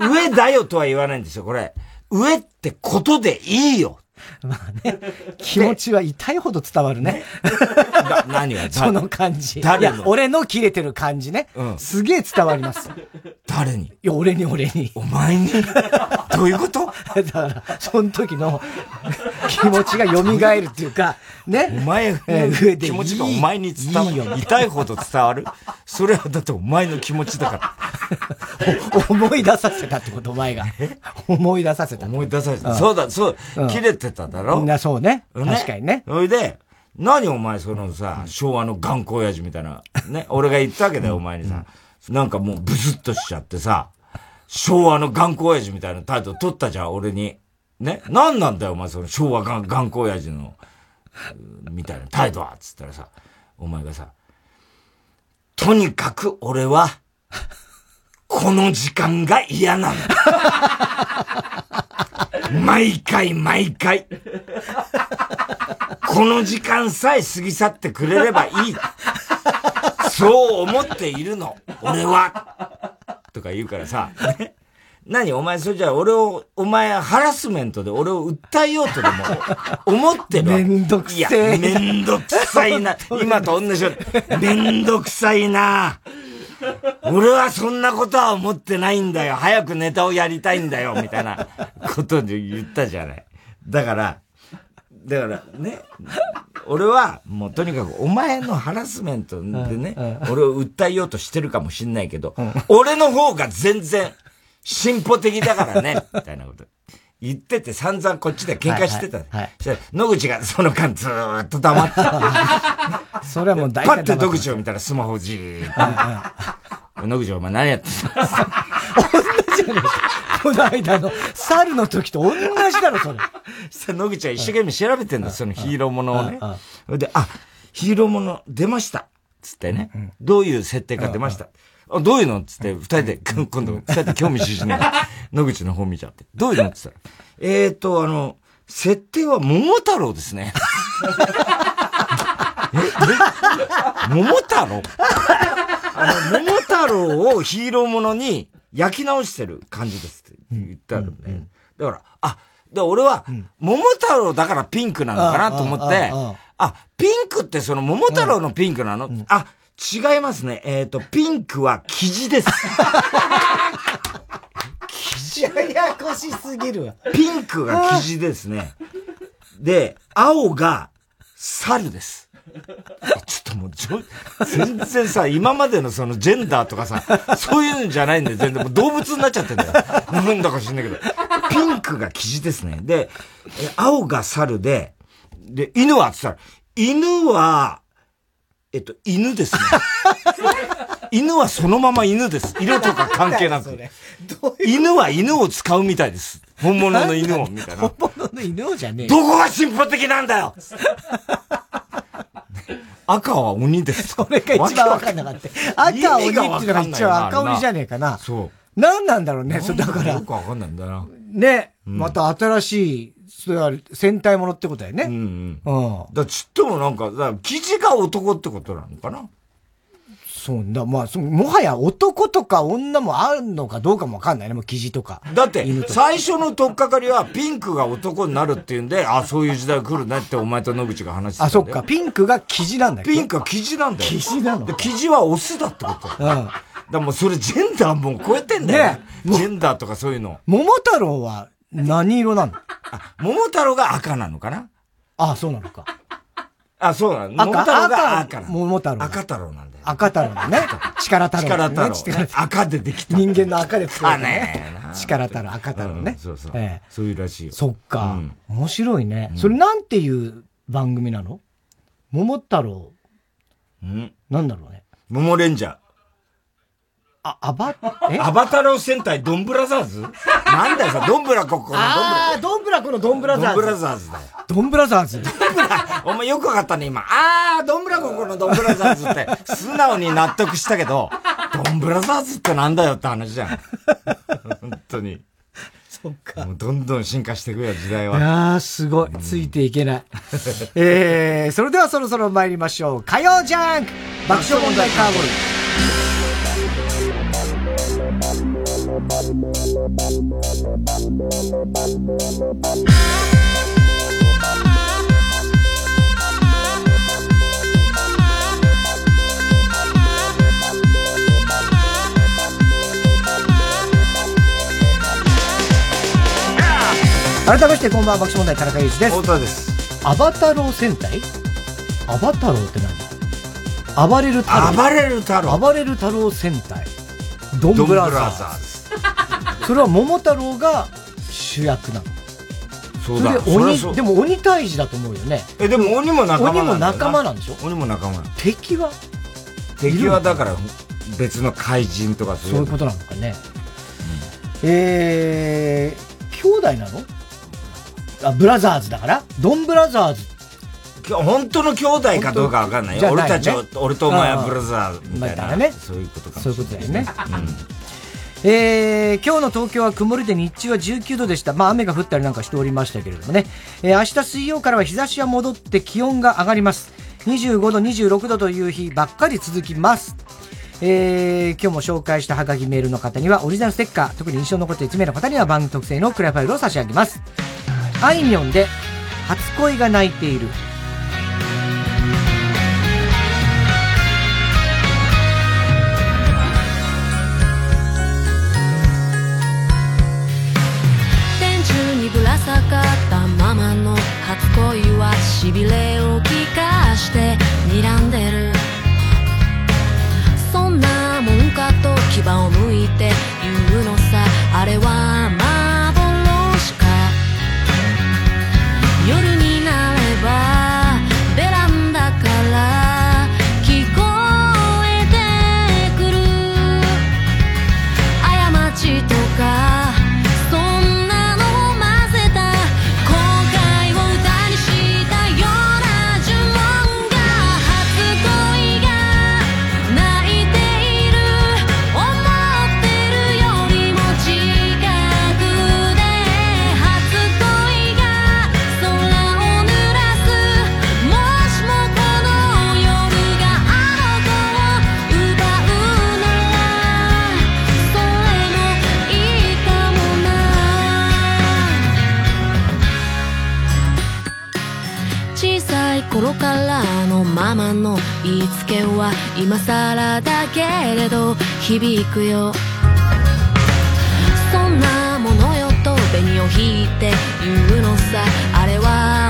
上だよとは言わないんですよ、これ。上ってことでいいよ。まあね、気持ちは痛いほど伝わるね。何がその感じ。誰の？俺の切れてる感じね。うん、すげえ伝わります。誰に？いや、俺に俺に。お前に？どういうこと？だから、その時の気持ちが蘇るっていうか、ね。お前の気持ちがお前に伝わる。よ痛いほど伝わるそれはだってお前の気持ちだから。思い出させたってこと、お前が。思い出させた。思い出させた。そうだ、そう、切れてただろ？な、そうね。確かにね。それで、何お前そのさ、昭和の頑固親父みたいな、ね、俺が言ったわけだよ、お前にさ。なんかもうブスッとしちゃってさ、昭和の頑固親父みたいなタイトル取ったじゃん、俺に。ね？何なんだよ、お前その昭和頑固親父の、みたいな態度はっ、つったらさ、お前がさ、とにかく俺は、この時間が嫌なの。毎回毎回。この時間さえ過ぎ去ってくれればいい。そう思っているの。俺は。とか言うからさ。何お前、それじゃあ俺を、お前ハラスメントで俺を訴えようとでも思ってるめんどくせえ。いや、めんどくさいな。今と同じように。めんどくさいな。俺はそんなことは思ってないんだよ。早くネタをやりたいんだよ。みたいなことで言ったじゃない。だから、だからね、俺はもうとにかくお前のハラスメントでね、俺を訴えようとしてるかもしんないけど、俺の方が全然進歩的だからね、みたいなこと。言ってて散々こっちで喧嘩してた。はいはいはい、野口がその間ずーっと黙ってた。それはもう大体。パッて野口を見たらスマホじーっと。野口お前何やってんの？同じじゃねえこの間の猿の時と同じだろ、それ。さ野口は一生懸命調べてんだ、そのヒーローものをね。で、あ、ヒーローもの出ました。つってね。どういう設定か出ました。あ、どういうの？つって、二人で、今度、二人で興味津々ね、野口の方見ちゃって。どういうの？つったら。えーと、あの、設定は桃太郎ですね。え、え桃太郎？あの、桃太郎をヒーローものに焼き直してる感じですって。言ったのね。だから、あ、で、俺は、桃太郎だからピンクなのかなと思って、あ、ピンクってその桃太郎のピンクなの、あ、違いますね。えっ、ー、と、ピンクは生地です。生地ややこしすぎるわ。ピンクが生地ですね。で、青が猿です。ちょっともう、全然さ、今までのそのジェンダーとかさ、そういうんじゃないんだよ。全然もう動物になっちゃってんだよ。なんだか知んないけど。ピンクがキジですね。で、青が猿で、で、犬はって言ったら、犬は、えっと、犬ですね。犬はそのまま犬です。色とか関係なく。犬は犬を使うみたいです。本物の犬を、みたいな。本物の犬をじゃねえ。どこが進歩的なんだよ赤は鬼です。それが一番わかんなかった。赤は鬼っていうのが一番赤鬼じゃねえかな。そう。何なんだろうね、そだから。よくわかんないんだな。ね、また新しい、それは戦隊ものってことだよね。うんうん。うん。だちっともなんか、だ生地が男ってことなのかな？そうだ、まあ、そもはや男とか女もあるのかどうかもわかんないね、もう生地とか。だって、最初のとっかかりはピンクが男になるっていうんで、あ、そういう時代来るねってお前と野口が話してたあ、そっか、ピンクが生地なんだよ。ピンクは生地なんだよ。生地なの生地はオスだってこと。うん。だもうそれジェンダーもう超えてんだよ。ねジェンダーとかそういうの。桃太郎は何？色なの？あ、桃太郎が赤なのかな？あ、そうなのか。あ、そうなの。桃太郎が赤なの。桃太郎。赤太郎なんだよ。赤太郎ね。力太郎、力太郎。赤でできた。人間の赤で作られたね。力太郎、赤太郎ね。そうそう。そういうらしいよ。そっか。面白いね。それなんていう番組なの？桃太郎。うん。なんだろうね。桃レンジャー。あ、アバ、え？アバタロー戦隊ドンブラザーズ？なんだよさ、ドンブラココのああ、ドンブラコのドンブラザーズ。ドンブラザーズだよ。ドンブラザーズ。お前よくわかったね、今。ああ、ドンブラココのドンブラザーズって、素直に納得したけど、ドンブラザーズってなんだよって話じゃん。本当に。そっか。もうどんどん進化していくよ、時代は。いやー、すごい。ついていけない。えー、それではそろそろ参りましょう。火曜ジャンク爆笑問題カーボーイ。改めましてこんばんは爆笑問題田中裕二です。太田です。アバタロー戦隊？アバタローって何？暴れる太郎。暴れる太郎。暴れる太郎戦隊。ドンブラザーズそれは桃太郎が主役なの。そうだ。それで鬼、でも鬼退治だと思うよね。え、でも鬼も仲間鬼も仲間なんでしょ？鬼も仲間。敵は？敵はだから別の怪人とかそういうことなのかね。うん、えー、兄弟なの？あ、ブラザーズだから？ドンブラザーズ本当の兄弟かどうかわかんないよ。俺たち、俺とお前はブラザーみたいな。ね。そういうことかそういうことだよね。うんえー、今日の東京は曇りで日中は19度でした。まあ雨が降ったりなんかしておりましたけれどもね。えー、明日水曜からは日差しは戻って気温が上がります。25度、26度という日ばっかり続きます。えー、今日も紹介したハガキメールの方にはオリジナルステッカー、特に印象に残って1名の方には番組特製のクラファイルを差し上げます。あいみょんで、初恋が泣いている。初恋はしびれをきかして睨んでる。そんなもんかと牙をむいて言うのさあれはの言いつけは今更だけれど響くよ。そんなものよと紅を引いて言うのさ。あれは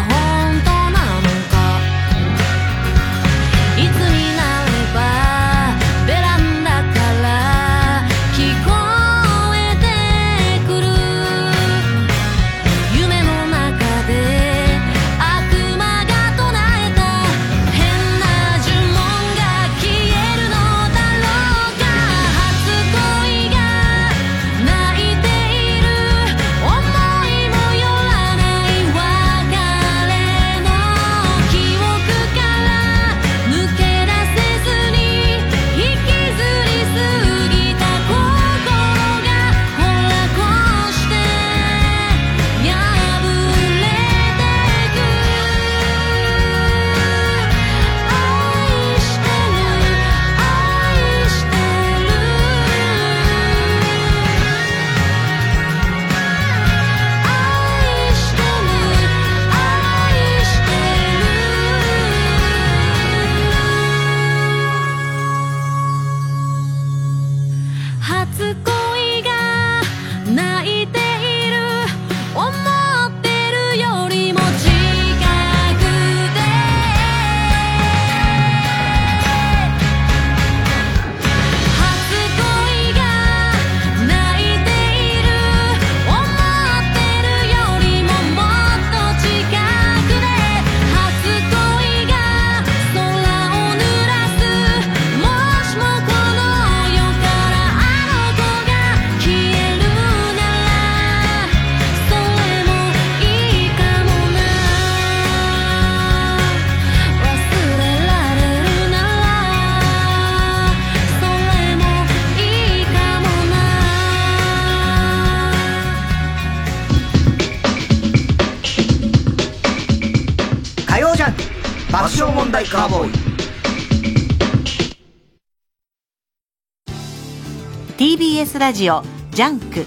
TBS ラジオ JUNK。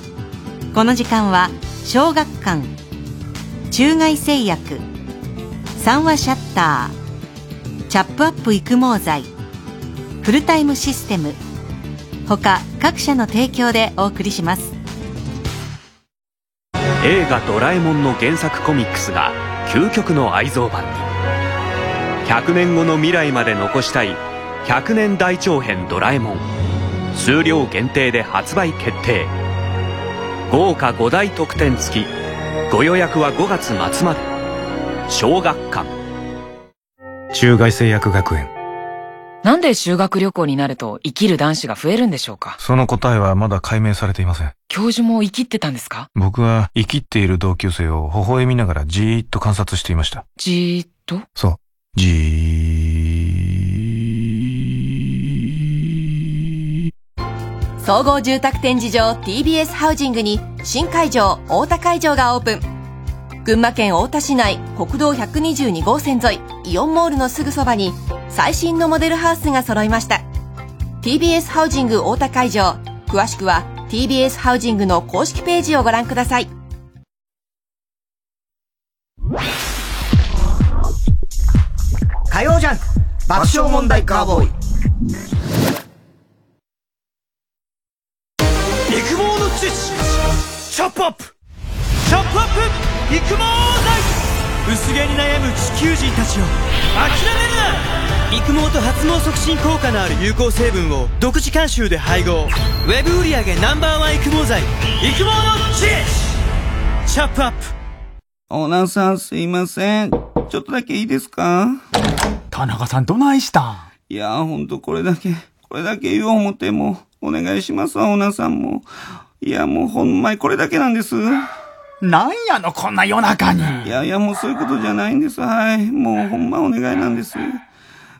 この時間は小学館。中外製薬。三和シャッター。チャップアップ育毛剤。フルタイムシステム。他各社の提供でお送りします。映画「ドラえもん」の原作コミックスが究極の愛蔵版に。100年後の未来まで残したい100年大長編ドラえもん。数量限定で発売決定豪華5大特典付きご予約は5月末まで小学館中外製薬学園なんで修学旅行になると生きる男子が増えるんでしょうか？その答えはまだ解明されていません。教授も生きってたんですか？僕は生きっている同級生を微笑みながらじーっと観察していました。じーっと？そう。じー。総合住宅展示場 TBS ハウジングに新会場、大田会場がオープン。群馬県太田市内国道122号線沿いイオンモールのすぐそばに最新のモデルハウスが揃いました。TBS ハウジング太田会場詳しくは TBS ハウジングの公式ページをご覧ください。火曜ジャン爆笑問題カーボーイ。チャップアップ。チャップアップ。育毛剤薄毛に悩む地球人たちを。諦めるな。育毛と発毛促進効果のある有効成分を独自監修で配合。ウェブ売上 Ｎｏ.1 育毛剤。育毛の知識チャップアップ。オーナーさんすいません。ちょっとだけいいですか？田中さんどないしたん？いやほんとこれだけ、これだけ言おう思っても、お願いしますわ、オーナーさんも。いやもうほんまにこれだけなんです。なんやの、こんな夜中に。いやいやもうそういうことじゃないんです。はい。もうほんまお願いなんです。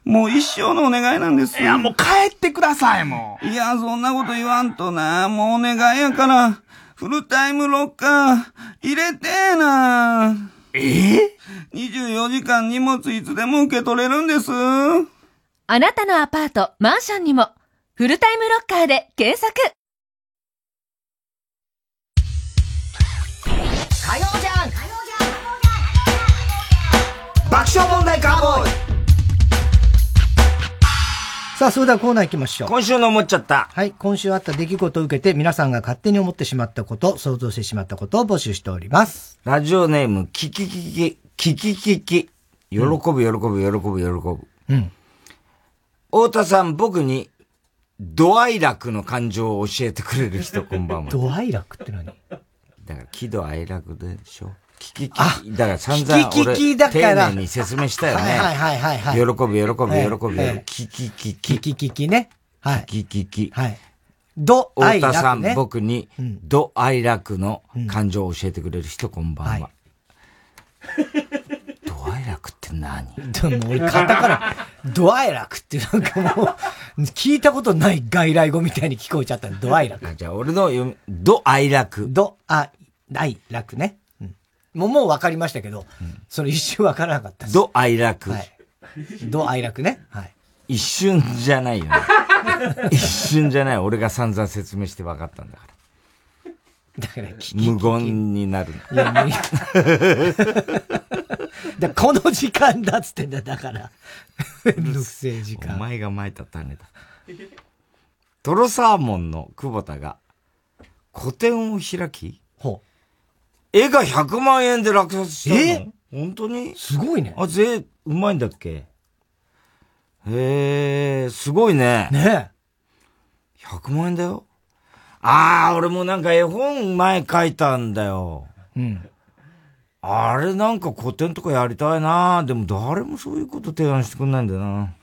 もう一生のお願いなんです。いやもう帰ってください、もう。いや、そんなこと言わんとな。もうお願いやから。フルタイムロッカー、入れてーなえ？え ?24 時間荷物いつでも受け取れるんです。あなたのアパート、マンションにも、フルタイムロッカーで検索火曜ジャンク爆笑問題カーボーイさあ、それではコーナー行きましょう。今週の思っちゃった。はい。今週あった出来事を受けて、皆さんが勝手に思ってしまったこと、想像してしまったことを募集しております。ラジオネーム、キキキキ、キキキキ。喜ぶ、喜ぶ、喜ぶ、喜ぶ。うん。太田さん、僕に、ドアイ楽の感情を教えてくれる人、こんばんは。ドアイ楽って何？だから、喜怒哀楽でしょ？キキキキ。だから散々丁寧に説明したよね。はいはいはいはい。喜ぶ、喜ぶ、喜ぶ、ええキキキキ。キキキキね。はい。キキキキ。はい。ドアイ太田さん。僕に、ドアイ楽の感情を教えてくれる人、こんばんは。って何？でも俺、カタカナ、ドアイ楽ってなんかもう、聞いたことない外来語みたいに聞こえちゃったドアイ楽。じゃあ、俺の読み、ドアイ楽。ドアイ楽ね。うんもう、もう分かりましたけど、その一瞬分からなかった。ドアイ楽。はい。ドアイ楽ね。はい。一瞬じゃないよね。一瞬じゃない。俺が散々説明して分かったんだから。だから、無言になるいや、無理。だこの時間だっつってんだ、だから。めんどくせえ時間。お前が巻いた種だ。トロサーモンの久保田が、個展を開きほう。絵が100万円で落札したのえ？本当に？すごいね。あ、ぜ、うまいんだっけ？へえ、すごいね。ねえ。100万円だよ。ああ、俺もなんか絵本前書いたんだよ。うん。あれなんか古典とかやりたいなでも誰もそういうこと提案してくんないんだよな。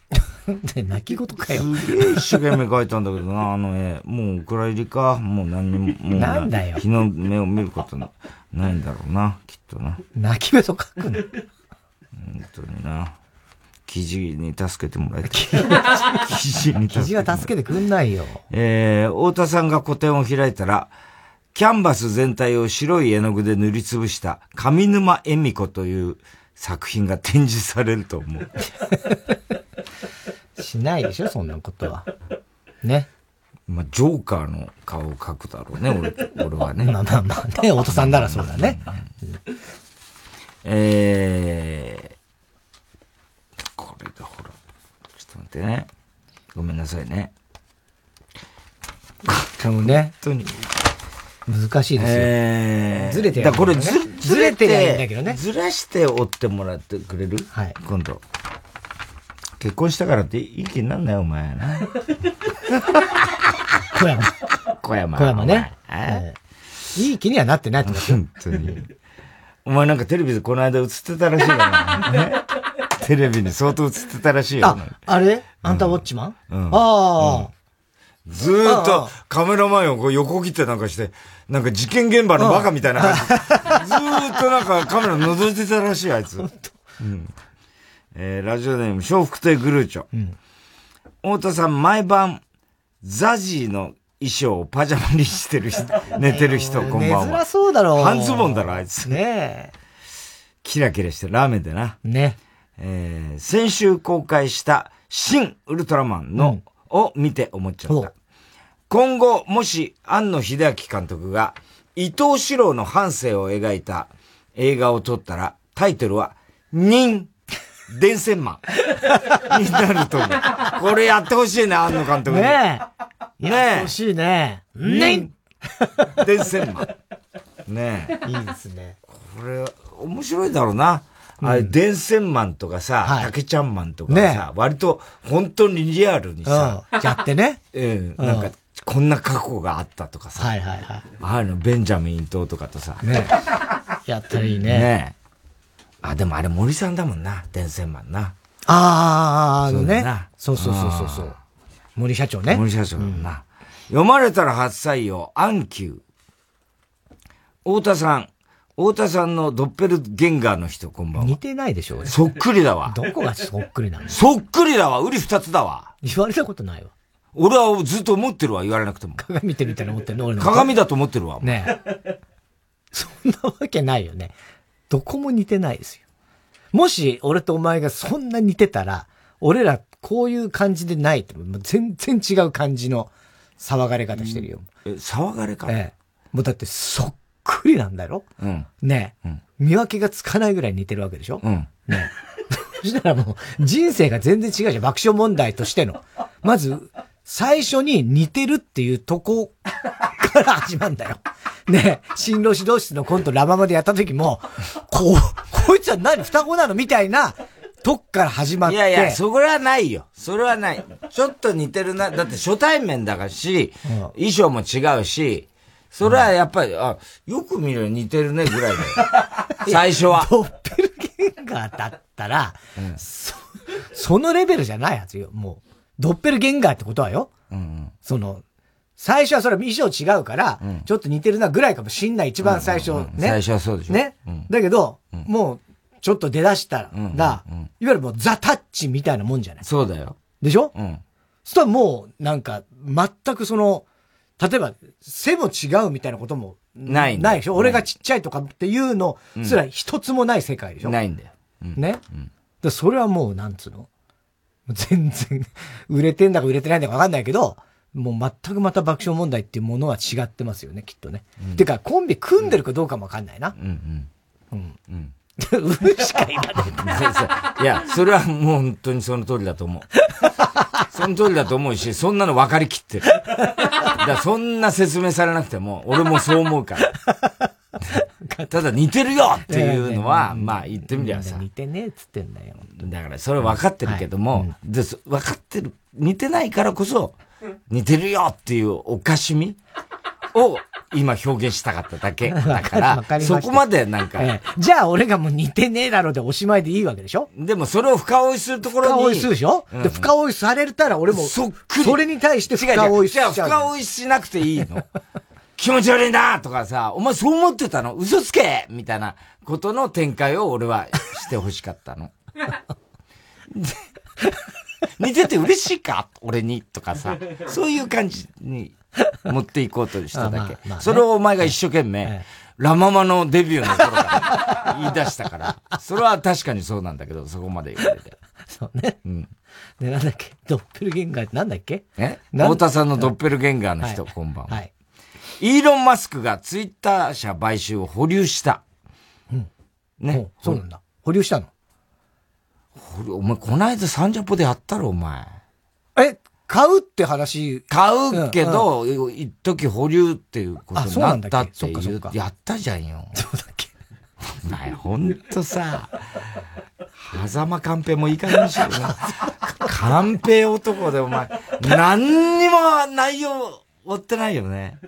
で、泣き言かよ。すげえ一生懸命描いたんだけどな、あの絵。もうお蔵入りか。もう何にも、もうなんだよ日の目を見ることなないんだろうな、きっとな。泣きべそ書くの？本当にな。記事に助けてもらいたい。記事に記事は助けてくんないよ。えー、太田さんが個展を開いたら、キャンバス全体を白い絵の具で塗りつぶした上沼恵美子という作品が展示されると思う。しないでしょ、そんなことは。ね。まあ、ジョーカーの顔を描くだろうね、俺、俺はね。まあまあまあね、お父さんならそうだね。えー、これだ、ほら。ちょっと待ってね。ごめんなさいね。でもね。本当に。難しいですよ。えー、ずれてだこれず、ずれてりゃいいんだけどね。ずらして折ってもらってくれる？はい。今度。結婚したからっていい気になんないよ、お前な。小山。小山。小山ね。えー、いい気にはなってないと思う。本当に。お前なんかテレビでこの間映ってたらしいよな。ね、テレビに相当映ってたらしいよ。あ、あれ？あんたウォッチマン、うん、ああ、ずーっとカメラ前をこう横切ってなんかして、なんか事件現場のバカみたいな感じ。ずーっとなんかカメラ覗いてたらしい、あいつ。うんえー、ラジオネーム、笑福亭グルーチョ。うん、太田さん、毎晩、ザジーの衣装をパジャマにしてる人、寝てる人、こんばんは。珍そうだろう。半ズボンだろ、あいつ。ねえ。キラキラしてラーメンでな。ね。えー、先週公開した、新ウルトラマンの、うん、を見て思っちゃった。今後、もし、庵野秀明監督が、伊藤四郎の半生を描いた映画を撮ったら、タイトルは、人、伝染マンになると思う。これやってほしいね、庵野監督に。ねえ。ねえ。やってほしいね。人、伝染マン。ねえ。いいですね。これ、面白いだろうな。あれ、伝染マンとかさ、竹ちゃんマンとかさ、割と本当にリアルにさ、やってね。うん、なんか、こんな過去があったとかさ。はいはいはい。あるの、ベンジャミン伊藤とかとさ。ねやったらいいね。ねあ、でもあれ森さんだもんな、伝染マンな。ああ、あのね。そうそうそうそうそう。森社長ね。森社長な。読まれたら初採用、アンキュー。太田さん。太田さんのドッペルゲンガーの人、こんばんは。似てないでしょそっくりだわ。どこがそっくりなのそっくりだわ。売り二つだわ。言われたことないわ。俺はずっと思ってるわ、言われなくても。鏡見てみたいな思ってるの俺の。鏡だと思ってるわ。ねえ。そんなわけないよね。どこも似てないですよ。もし、俺とお前がそんな似てたら、俺らこういう感じでないって、全然違う感じの騒がれ方してるよ。え、騒がれ方？ええ。もうだってそっくりなんだろ？うん。ねえ、うん、見分けがつかないぐらい似てるわけでしょ？うん。ねえ。そしたらもう、人生が全然違うじゃん。爆笑問題としての。まず、最初に似てるっていうとこから始まるんだよ。ねえ、新郎指導室のコントラママでやった時も、こう、こいつは何双子なのみたいな、とっから始まって。いやいや、それはないよ。それはない。ちょっと似てるな。だって初対面だからし、うん、衣装も違うし、それはやっぱり、あ、よく見る似てるねぐらいだよ。最初は。ドッペルゲンガーだったら、うん、そ、そのレベルじゃないはずよ。もう、ドッペルゲンガーってことはよ。うんうん、その、最初はそれは衣装違うから、うん、ちょっと似てるなぐらいかもしんない。一番最初ね。うんうんうん、最初はそうでしょ。ね。うん、だけど、もう、ちょっと出だしたら、うんうんうん、いわゆるもうザ・タッチみたいなもんじゃない。そうだよ。でしょ？うん。そしたらもう、なんか、全くその、例えば、背も違うみたいなことも、ないないでしょ？俺がちっちゃいとかっていうのすら一つもない世界でしょ、うん、ないんだよ。うん、ね、うん、でそれはもう、なんつうの？全然、売れてんだか売れてないんだかわかんないけど、もう全くまた爆笑問題っていうものは違ってますよね、きっとね。うん、てか、コンビ組んでるかどうかもわかんないな。うんうん。うん。うん。売るしか言わない。いや、それはもう本当にその通りだと思う。その通りだと思うし、そんなの分かりきってる。だそんな説明されなくても、俺もそう思うから。ただ似てるよっていうのは、まあ言ってみりゃさ。似てねえっつってんだよ。だからそれ分かってるけども、で分かってる、似てないからこそ、似てるよっていうおかしみを今表現したかっただけ だから、そこまでなんか、ええ、じゃあ俺がもう似てねえだろうでおしまいでいいわけでしょ？でもそれを深追いするところに。深追いするでしょ、うん、で、深追いされたら俺も、そっくり。それに対して深追いしちゃう。深追いしなくていいの。気持ち悪いなとかさ、お前そう思ってたの？嘘つけみたいなことの展開を俺はしてほしかったの。似てて嬉しいか？俺にとかさ、そういう感じに持っていこうとしただけ。それをお前が一生懸命、ラママのデビューの頃か言い出したから。それは確かにそうなんだけど、そこまで言われて。そうね。うん。で、なんだっけ？ドッペルゲンガーってなんだっけ？え？太田さんのドッペルゲンガーの人、はい、こんばんは。はい。イーロン・マスクがツイッター社買収を保留した。うん。ね。そうなんだ。保留したの？お前、こないだサンジャポでやったろ、お前。え買うって話？買うけど、うんうん、一時保留っていうことになったっていう。やったじゃんよ。そうだっけ？お前、ほんとさ、狭間カンペもいい加減にしろな。カンペ男でお前、何にも内容追ってないよね。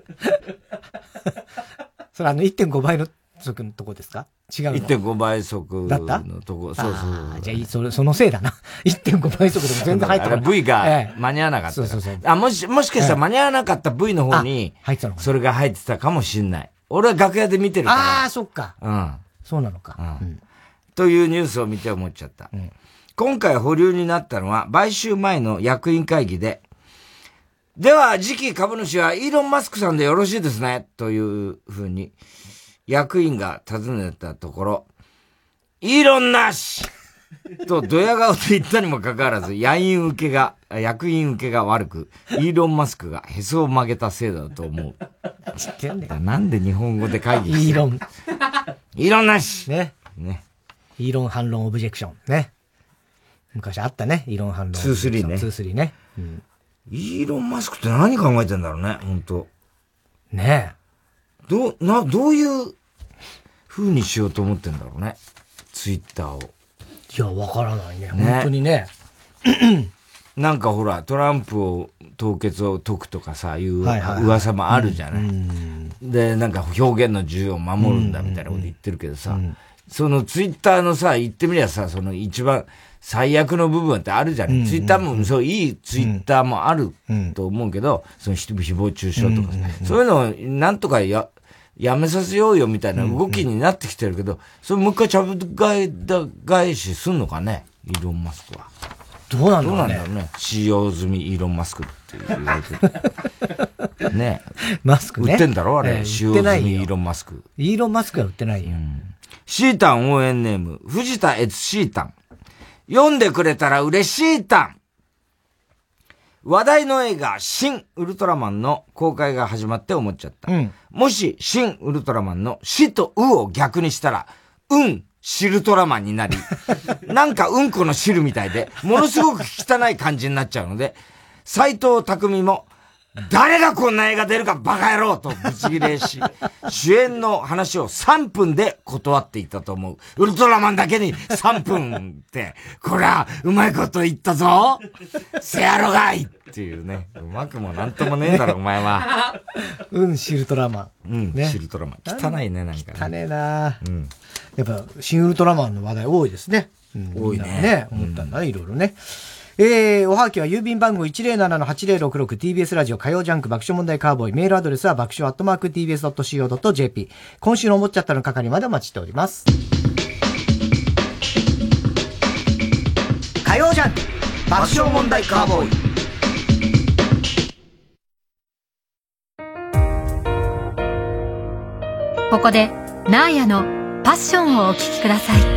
それあの1.5倍の速のとこですか？違うの ?1.5 倍速のとこ。そうそう。じゃあ、それ、そのせいだな。1.5倍速でも全然入ってない。V が間に合わなかった。そうそうそう。あ、もし、もしかしたら間に合わなかった V の方に、入ってたのそれが入ってたかもしんない。俺は楽屋で見てるから。ああ、そっか。うん。そうなのか。うん。というニュースを見て思っちゃった。うん、今回保留になったのは、買収前の役員会議で、では、次期株主はイーロン・マスクさんでよろしいですね、というふうに、役員が尋ねたところ、イーロンなしと、ドヤ顔で言ったにもかかわらず、役員受けが、役員受けが悪く、イーロン・マスクがへそを曲げたせいだと思う。知ってんねなんで日本語で会議してイーロン。イーロンなしね。ね。イーロン反論オブジェクション。ね。昔あったね、イーロン反論。2-3ね。2-3ね。うん。イーロン・マスクって何考えてんだろうね、本当ねえ。どう、な、どういう風にしようと思ってんだろうね。ツイッターを。いや、わからないね。ね本当にね。なんかほら、トランプを、凍結を解くとかさ、いう噂もあるじゃない。で、なんか表現の自由を守るんだみたいなこと言ってるけどさ、そのツイッターのさ、言ってみりゃさ、その一番最悪の部分ってあるじゃない、ツイッターも、そう、いいツイッターもあると思うけど、その誹謗中傷とか、そういうのをなんとかや、やめさせようよみたいな動きになってきてるけど、それもう一回ちゃぶ返しすんのかね、イーロン・マスクは。どうなんだろうね。どうなんだろうね？使用済みイーロン・マスクって言われて。ね マスクね。売ってんだろあれ。使用済みイーロン・マスク。イーロン・マスクは売ってないよ。シータン応援ネーム、藤田悦シータン。読んでくれたら嬉しいタン。話題の映画、新ウルトラマンの公開が始まって思っちゃった。うん、もし、新ウルトラマンの死とうを逆にしたら、うん、シルトラマンになり、なんかうんこの汁みたいで、ものすごく汚い感じになっちゃうので、斎藤匠も、誰がこんな映画出るかバカ野郎とブチギレし、主演の話を3分で断っていたと思う。ウルトラマンだけに3分って、こりゃ、うまいこと言ったぞせやろがいっていうね。うまくもなんともねえだろ、お前は。うん、シルトラマン。うん、ね、シルトラマン。汚いね、なんか、ね。汚ねえなうん。やっぱ、新ウルトラマンの話題多いですね。うん、多いね。ね、思ったんだね、いろいろね。えー、おはがきは郵便番号 107-8066TBS ラジオ火曜ジャンク爆笑問題カーボーイ。メールアドレスは爆笑アットマーク TBS.CO.JP。今週の思っちゃったの係までお待ちしております。火曜ジャンク爆笑問題カーボーイ。ここで、ナーヤのパッションをお聴きください。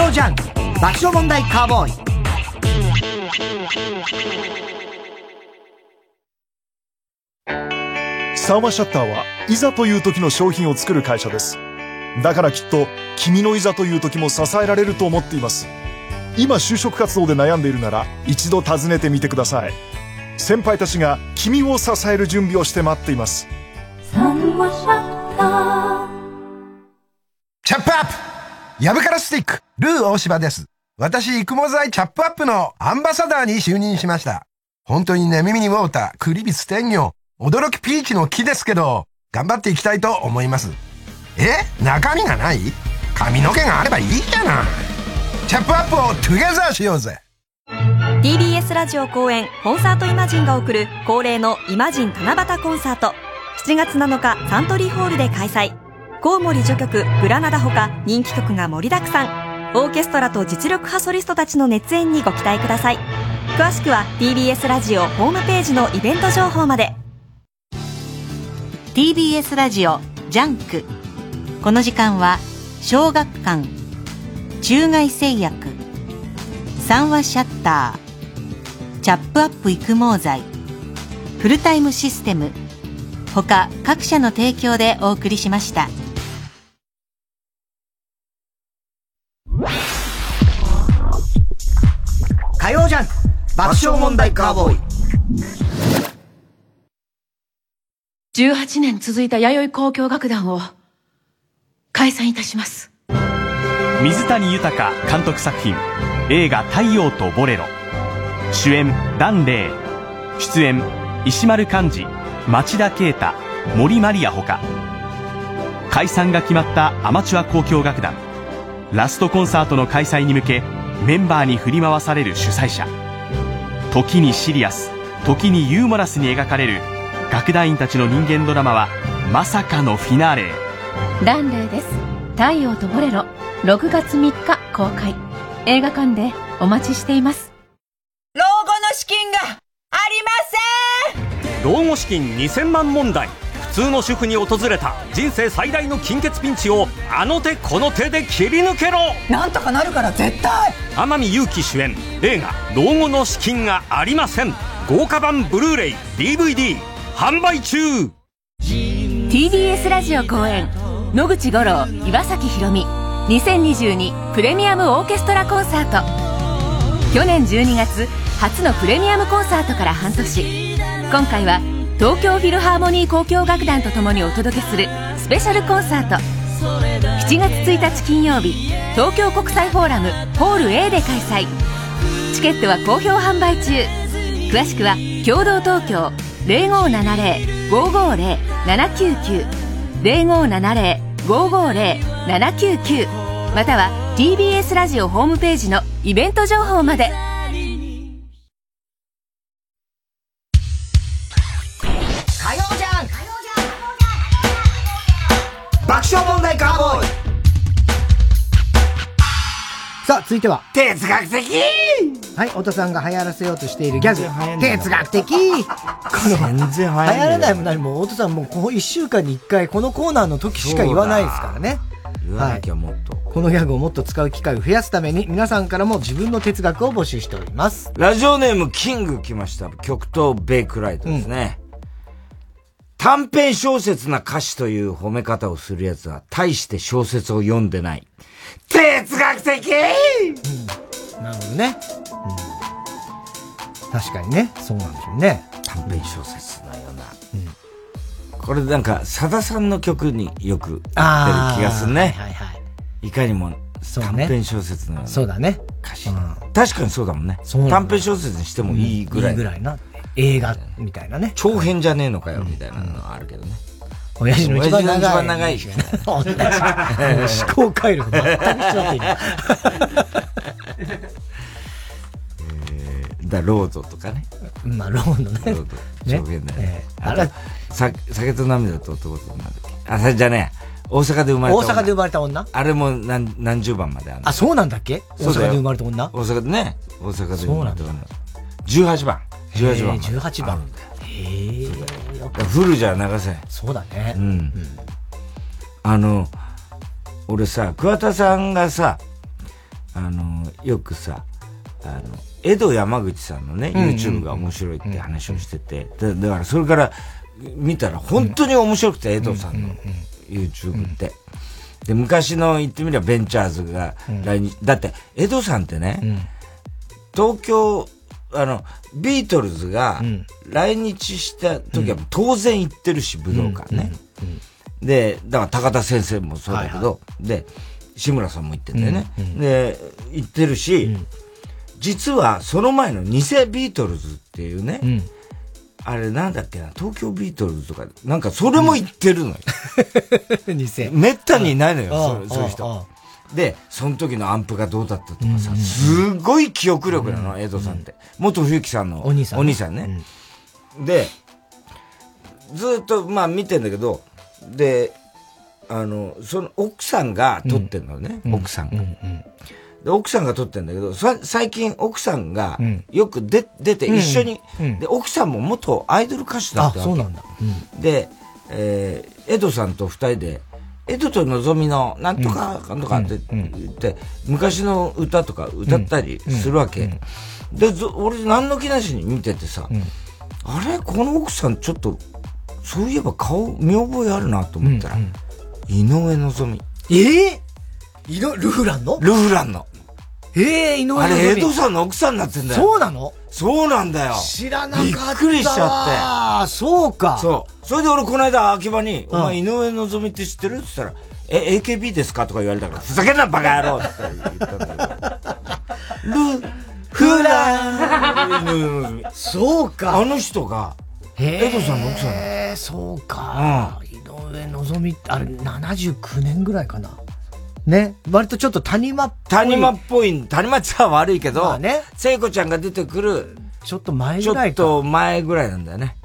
曜ジャン爆笑問題カーボーイ。サーマシャッターはいざという時の商品を作る会社です。だからきっと君のいざという時も支えられると思っています。今就職活動で悩んでいるなら一度訪ねてみてください。先輩たちが君を支える準備をして待っています。サンマシャッター。チャップアップヤブカラスティック、ルー大柴です。私、育毛剤チャップアップのアンバサダーに就任しました。本当にね、耳にウォーター、クリビス天魚、驚きピーチの木ですけど、頑張っていきたいと思います。え？中身がない？髪の毛があればいいじゃない。チャップアップをトゥゲザーしようぜ。TBS ラジオ公演コンサートイマジンが送る恒例のイマジン七夕コンサート7月7日サントリーホールで開催コウモリ序曲グラナダほか人気曲が盛りだくさん。オーケストラと実力派ソリストたちの熱演にご期待ください。詳しくは TBS ラジオホームページのイベント情報まで。TBS ラジオ JUNK。この時間は小学館。中外製薬。三和シャッター。チャップアップ育毛剤。フルタイムシステム。他各社の提供でお送りしました。爆笑問題カーボーイ。18年続いた弥生交響楽団を解散いたします。水谷豊監督作品映画「太陽とボレロ」主演檀れい。出演石丸幹二町田啓太森マリアほか。解散が決まったアマチュア交響楽団。ラストコンサートの開催に向けメンバーに振り回される主催者時にシリアス時にユーモラスに描かれる楽団員たちの人間ドラマはまさかのフィナーレ。へランレイです。太陽とボレロ。6月3日公開。映画館でお待ちしています。老後の資金がありません。老後資金2000万問題普通の主婦に訪れた人生最大の金欠ピンチをあの手この手で切り抜けろ。なんとかなるから絶対。天海祐希主演映画「老後の資金がありません」豪華版ブルーレイ DVD 販売中。TBS ラジオ公演野口五郎岩崎宏美。2022プレミアムオーケストラコンサート。去年12月初のプレミアムコンサートから半年。今回は東京フィルハーモニー交響楽団とともにお届けするスペシャルコンサート。7月1日金曜日東京国際フォーラムホール A で開催。チケットは好評販売中。詳しくは共同東京0570-550-799 0570-550-799または TBS ラジオホームページのイベント情報まで。続いては。哲学的はい、太田さんが流行らせようとしているギャグ。哲学的全然流行らないも何も、太田さんもうこの一週間に一回このコーナーの時しか言わないですからね。言わなきゃもっと。このギャグをもっと使う機会を増やすために、皆さんからも自分の哲学を募集しております。ラジオネームキング来ました。極東ベイクライトですね。短編小説な歌詞という褒め方をする奴は、大して小説を読んでない。哲学的なるほどね。うん。確かにね、そうなんでしょうね。短編小説のような。これなんか、さださんの曲によく出る気がするね。はいはい。いかにも短編小説のような。そうだね。歌詞。確かにそうだもんね。短編小説にしてもいいぐらい。いいぐらいな。映画みたいなね。長編じゃねえのかよ、みたいなのはあるけどね。親父の一番長い。一番長い。同じ思考回路全く一緒だって今だロードとかね。まあ、ロードね。ロード。上限だよね。あれさ酒と涙と男となんだっけ？あ、それじゃね大阪で生まれた女。大阪で生まれた女？あれも何、何十番まであるあ、そうなんだっけ？大阪で生まれた女？大阪でね。大阪で生まれた女。18番。18番。18番。へえ。フルじゃ流せ。そうだね。うん。あの、俺さ、桑田さんがさ、あの、よくさ、あの、江戸山口さんのね、YouTube が面白いって話をしてて、だだからそれから見たら本当に面白くて、江戸さんの YouTube って。で、昔の言ってみればベンチャーズが来日、だって江戸さんってね、東京、あの、ビートルズが来日した時は当然行ってるし、武道館ね。で、だから高田先生もそうだけど、で、志村さんも言ってんだよね。で、言ってるし、実はその前の偽ビートルズっていうね、あれなんだっけな、東京ビートルズとか、なんかそれも言ってるのよ。偽。めったにいないのよ、そういう人。で、その時のアンプがどうだったとかさ、すごい記憶力なの、江戸さんって。元冬木さんのお兄さん。お兄さんね。で、ずっとまあ見てんだけど、で、あの、その奥さんが撮ってんのね、奥さんが。で、奥さんが撮ってんだけど、最近奥さんがよく出出て一緒に、で、奥さんも元アイドル歌手だったあ、そうなんだ。で、えー、江戸さんと二人で、江戸とのぞみのなんとかかん。とかって言って、昔の歌とか歌ったりするわけ。で、俺何の気なしに見ててさ、あれ？この奥さんちょっと、そういえば顔見覚えあるなと思ったら、井上のぞみ。ええー、ルフランの？ルフランの。ええー、井上。あれ、江戸さんの奥さんになってんだよ。そうなの？そうなんだよ。知らなかった。びっくりしちゃって。ああ、そうか。そう。それで俺この間秋葉に、お前井上のぞみって知ってる？って言ったら、え、AKB ですか？とか言われたから、ふざけんなバカ野郎って言ったんだけど。ル、フランそうか。あの人が、江戸さんの奥さんええ、そうか。井上のぞみって、あれ、79年ぐらいかな。ね。割とちょっと谷間っぽい。谷間っぽい、谷間っちゃ悪いけど、ね。聖子ちゃんが出てくる、ちょっと前ぐらいちょっと前ぐらいなんだよね。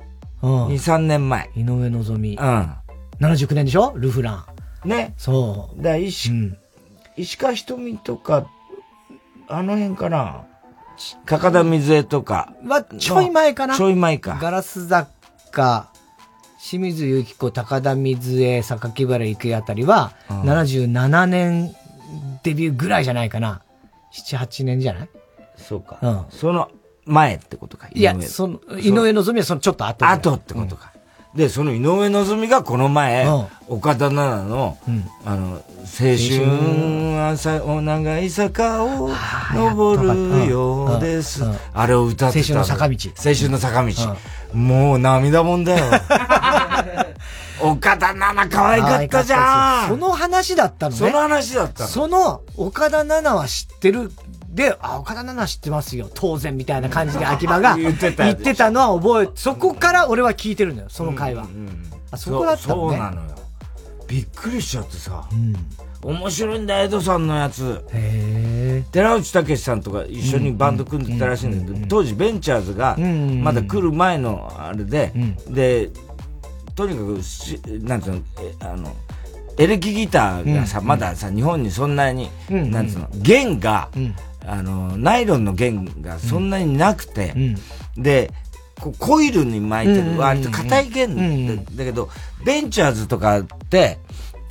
うん。2、3年前。井上のぞみ。うん。79年でしょ？ルフラン。ね。そう。だ石、うん、石川瞳とか、あの辺かな。高田水江とか。まあ、ちょい前かな。ちょい前か。ガラス雑貨、清水由紀子、高田水江、榊原郁恵あたりは、うん、77年デビューぐらいじゃないかな。7、8年じゃない？そうか。うん。その前ってことか。いや、その、井上のぞみはそのちょっと後。後ってことか。うん、で、その井上のぞみがこの前、うん、岡田奈々の、あの、青春朝お長い坂を登るようです。あれを歌ってた。青春の坂道。青春の坂道。もう涙もんだよ。岡田奈々可愛かったじゃんその話だったのね。その話だったの。その岡田奈々は知ってる。で、あ、岡田奈々知ってますよ。当然みたいな感じで秋葉が 言ってたのは覚え、そこから俺は聞いてるんだよ、その会話。うんうん、あそこだったのね。そうなのよ。びっくりしちゃってさ。うん面白いんだ、江戸さんのやつ。寺内武さんとか一緒にバンド組んでたらしいんだけど、当時ベンチャーズが、まだ来る前のあれで、で、とにかくし、なんつうの、あの、エレキギターがさ、まださ、日本にそんなに、なんつうの、弦が、あの、ナイロンの弦がそんなになくて、で、コイルに巻いてる、割と硬い弦だけど、ベンチャーズとかって、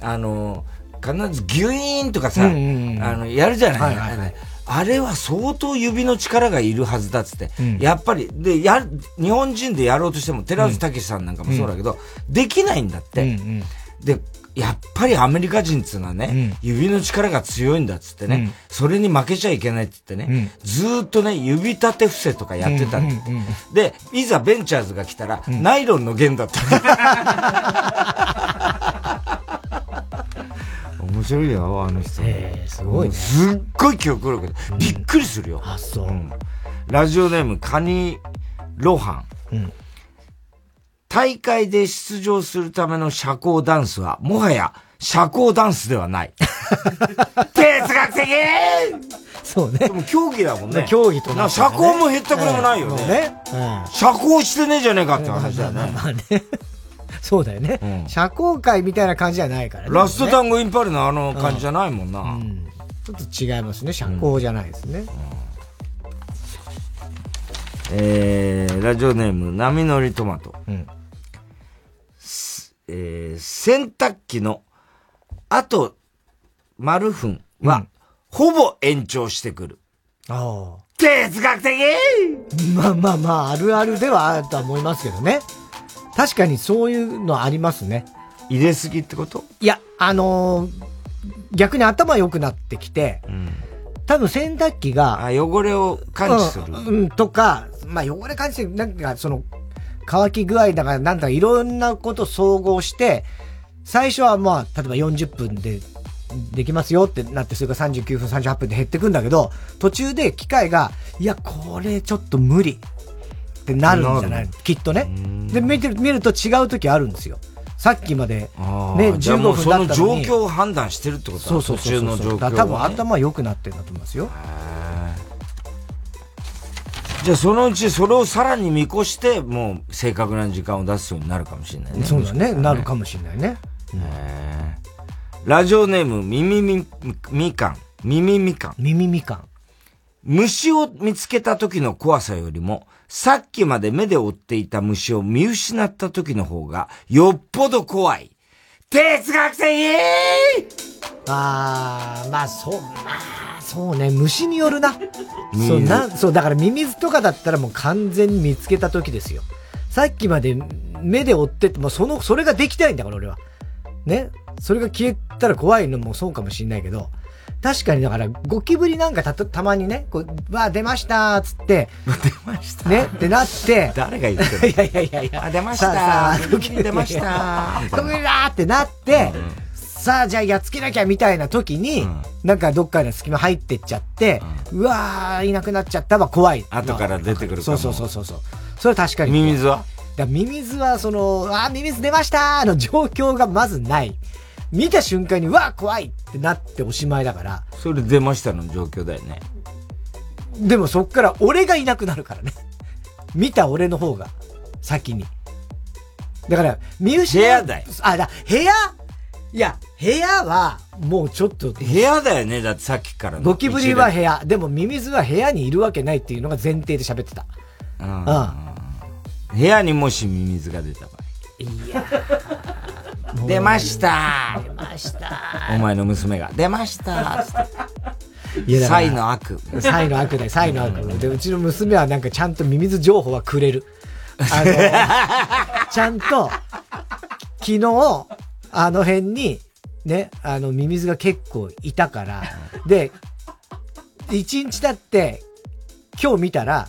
あの、必ずギュイーンとかさ、あの、やるじゃない,はいはい。はい、あれは相当指の力がいるはずだっつって、うん、やっぱり、で、や、日本人でやろうとしても、寺内武さんなんかもそうだけど、うん、できないんだって。うんうん、で、やっぱりアメリカ人っつうのはね、指の力が強いんだっつってね、それに負けちゃいけないっつってね、ずっとね、指立て伏せとかやってたんだ、で、いざベンチャーズが来たら、ナイロンの弦だった。面白いよ、あの人。えー、すごいね。すっごい記憶力で、びっくりするよ。あ、そう、うん。ラジオネーム、カニロハン。うん、大会で出場するための社交ダンスは、もはや社交ダンスではない。哲学的そうね。でも競技だもんね。競技とな社交も減ったくれもないよね。ね。社交してねえじゃねえかって話だよね。まあね。そうだよね。社交界みたいな感じじゃないからね。ラストタンゴインパルのあの感じじゃないもんな。ちょっと違いますね。社交じゃないですね。えー、ラジオネーム、波乗りトマト。うん、えー、洗濯機の、あと、丸分は、うん、ほぼ延長してくる。ああ。哲学的まあまあまあ、あるあるではあるとは思いますけどね。確かにそういうのありますね。入れすぎってこと？いや、あのー、逆に頭良くなってきて、うん、多分洗濯機が、あ、汚れを感知する。うん、とか、まあ汚れ感じて、なんかその、乾き具合だから、なんだかいろんなこと総合して、最初はまあ、例えば40分でできますよってなって、それが39分、38分で減ってくんだけど、途中で機械が、いや、これちょっと無理ってなるんじゃないきっとね。で、見てる、見ると違う時あるんですよ。さっきまで、ね、15分だったのに。その状況を判断してるってことそうそうそうそう。途中の状況、ね、多分頭良くなってるんだと思いますよ。じゃあそのうちそれをさらに見越して、もう正確な時間を出すようになるかもしれないね。そうだね。なるかもしれないね。ラジオネーム、みみみ、みかん。みみみかん。みみみかん。虫を見つけた時の怖さよりも、さっきまで目で追っていた虫を見失った時の方が、よっぽど怖い。哲学的ああ、まあそう、まあ、そうね、虫によるな。そうな、そう、だからミミズとかだったらもう完全に見つけた時ですよ。さっきまで目で追ってて、もうその、それができたいんだから俺は。ね？それが消えたら怖いのもそうかもしんないけど、確かにだから、ゴキブリなんかた、たまにね、こう、わあ、出ましたつって。出ましたね？ってなって。誰が言ってる いやいやいやいや。あ、出ましたゴキブリ出ましたゴキブリだってなって、うんさあ、じゃあやっつけなきゃみたいな時に、うん、なんかどっかの隙間入ってっちゃって、うん、うわー、いなくなっちゃったは怖い。後から出てくるそうそうそうそうそう。それは確かに。ミミズは？だミミズは、その、あー、ミミズ出ましたーの状況がまずない。見た瞬間に、わー、怖いってなっておしまいだから。それ出ましたの状況だよね。でもそっから俺がいなくなるからね。見た俺の方が、先に。だから、見失う。部屋だよ。あ、だ、部屋いや、部屋は、もうちょっと。部屋だよね、だってさっきからゴキブリは部屋。でもミミズは部屋にいるわけないっていうのが前提で喋ってた。うん。部屋にもしミミズが出た場合。いや 出ました出ましたお前の娘が。出ましたいや、サイの悪。サイの悪で、サイの悪。で、うちの娘はなんかちゃんとミミズ情報はくれる。あの、ちゃんと、昨日、あの辺に、ね、あの、ミミズが結構いたから、で、一日経って、今日見たら、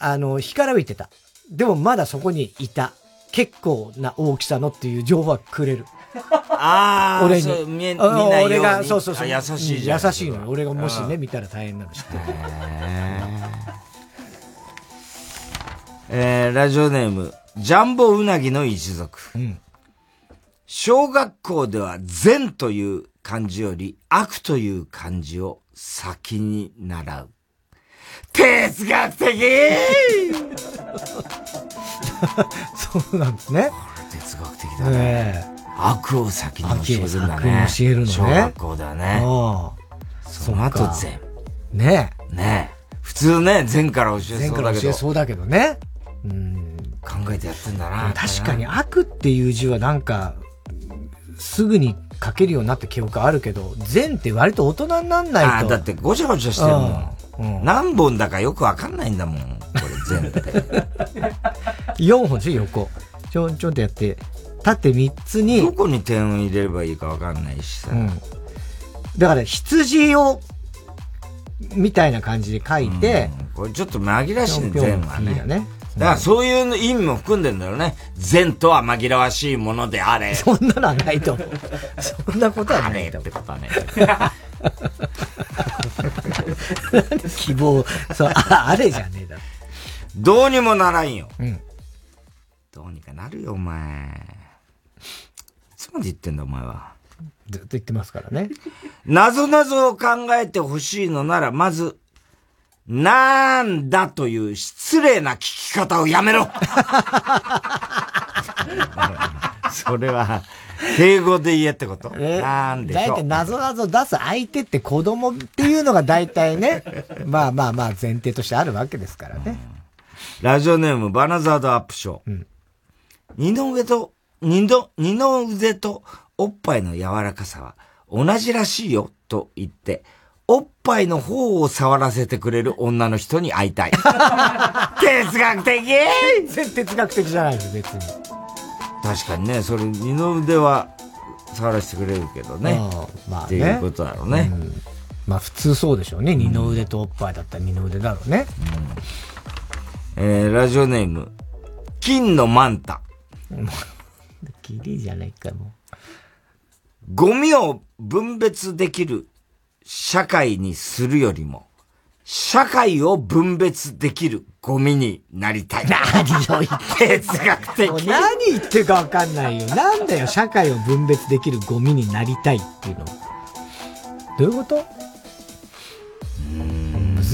あの、干からびてた。でもまだそこにいた。結構な大きさのっていう情報はくれる。ああ、俺に。見見ない俺が、そうそうそう。優しいじゃん。優しいの俺がもしね、見たら大変なの知ってる。えー、ラジオネーム、ジャンボウナギの一族。うん小学校では善という漢字より悪という漢字を先に習う。哲学的 そうなんですね。哲学的だね。悪を先に教えるんだね。悪を教えるのね。小学校ではね。その後善。ねね普通ね、善から教えそうだけど。善から教えそうだけどね。うん。考えてやってんだな。確かに悪っていう字はなんか、すぐに書けるようになった記憶あるけど、善って割と大人になんないと。あだってごちゃごちゃしてるもん。うん、何本だかよくわかんないんだもん。これ善って。4 本でしょ、横。ちょんちょんってやって、縦3つに。どこに点を入れればいいかわかんないしさ。うん、だから羊を、みたいな感じで書いて、うん、これちょっと紛らわしいね、善はね。ねだからそういう意味も含んでんだよね。善とは紛らわしいものであれ。そんなのはないと思う。そんなことはないと思う。ってことはね。希望、そう、ああれじゃねえだ。どうにもならんよ。うん。どうにかなるよ、お前。いつまで言ってんだ、お前は。ずっと言ってますからね。謎々を考えてほしいのなら、まず、なんだという失礼な聞き方をやめろ。それは、敬語で言えってこと。なんでしょ大体謎々出す相手って子供っていうのが大体ね、まあまあまあ前提としてあるわけですからね。ラジオネームバナザードアップショー。うん、二の腕と、二の、二の腕とおっぱいの柔らかさは同じらしいよと言って、おっぱいの方を触らせてくれる女の人に会いたい。哲学的？全然哲学的じゃないです、別に。確かにね、それ二の腕は触らせてくれるけどね。まあ、ね、っていうことだろうね。うん、まあ普通そうでしょうね。二の腕とおっぱいだったら二の腕だろうね。うん、えー、ラジオネーム、金のマンタ。綺麗じゃないかもゴミを分別できる社会にするよりも、社会を分別できるゴミになりたい。何を言って哲学的。何言ってるかわかんないよ。なんだよ、社会を分別できるゴミになりたいっていうの。どういうこと？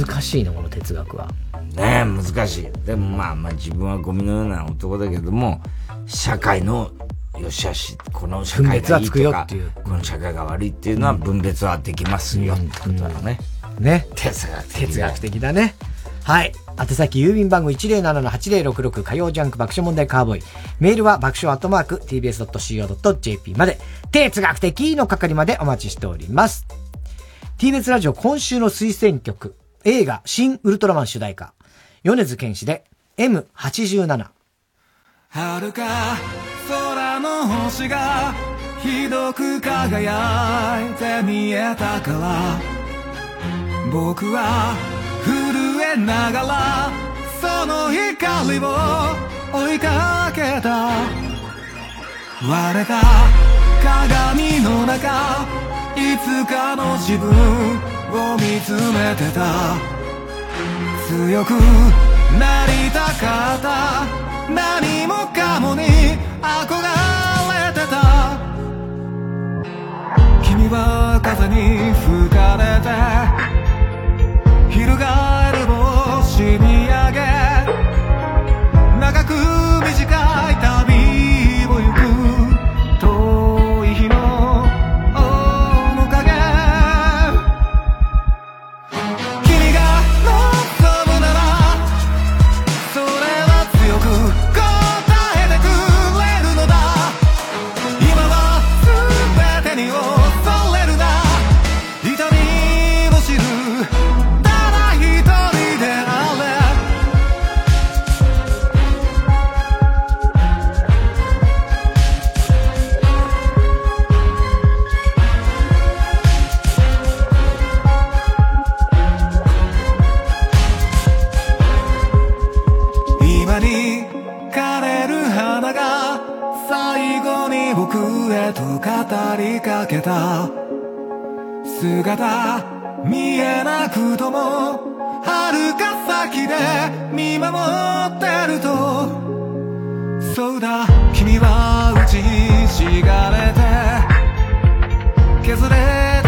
難しいな、この哲学は。ねえ、難しい。でもまあまあ自分はゴミのような男だけども、社会のよしあし、この社会がいいとか、この社会が悪いっていうのは分別はできますよ、ってことだね。ね。哲学的。哲学的だね。はい。宛先郵便番号107-8066火曜ジャンク爆笑問題カーボーイ。メールは爆笑アットマーク tbs.co.jp まで、哲学的の係までお待ちしております。TBS ラジオ今週の推薦曲、映画新ウルトラマン主題歌、米津玄師で M87。遥かの星がひどく輝いて見えたから僕は震えながらその光を追いかけた割れた鏡の中いつかの自分を見つめてた強くなりたかった何もかもに憧れてた。君は風に吹かれてりかけた。姿見えなくとも遥か先で見守ってると。そうだ君は打ちしがれて削れた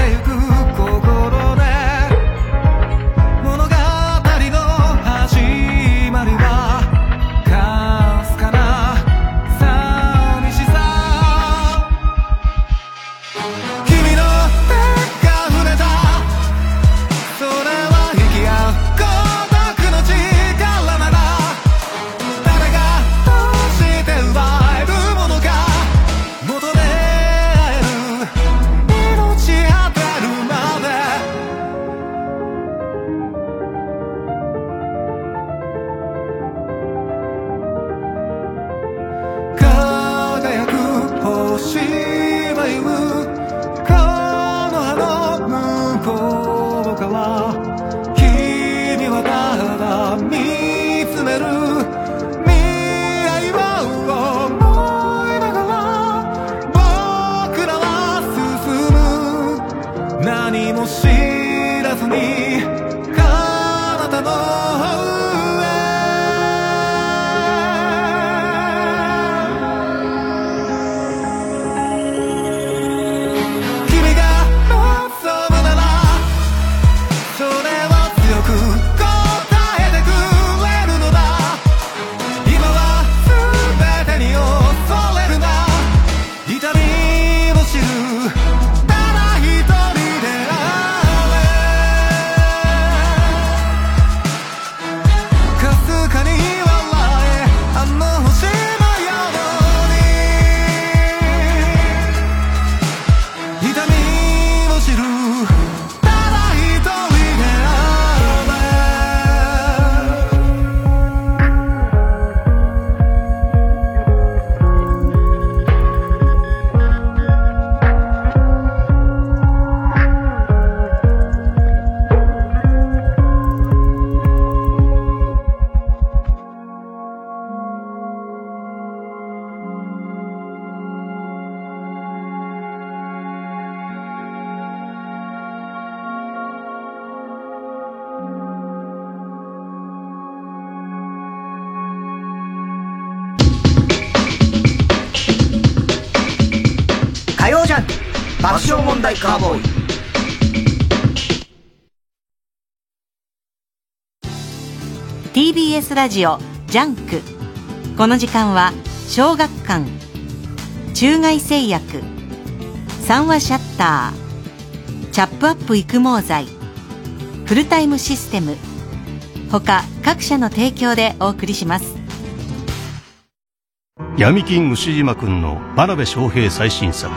スラジオ JUNK。この時間は小学館中外製薬三和シャッターチャップアップ育毛剤フルタイムシステム他各社の提供でお送りします。闇金ウシジマくんの真鍋昌平最新作。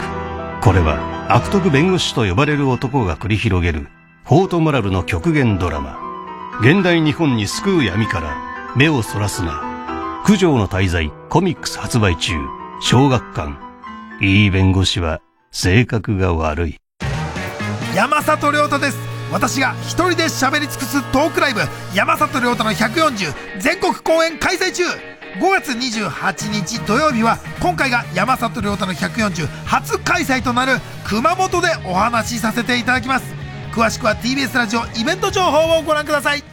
これは悪徳弁護士と呼ばれる男が繰り広げるフォートモラルの極限ドラマ。現代日本に救う闇から目をそらすな。九条の滞在コミックス発売中。小学館。いい弁護士は性格が悪い。山里亮太です。私が一人で喋り尽くすトークライブ。山里亮太の140全国公演開催中。5月28日土曜日は今回が山里亮太の140初開催となる熊本でお話しさせていただきます。詳しくは TBS ラジオイベント情報をご覧ください。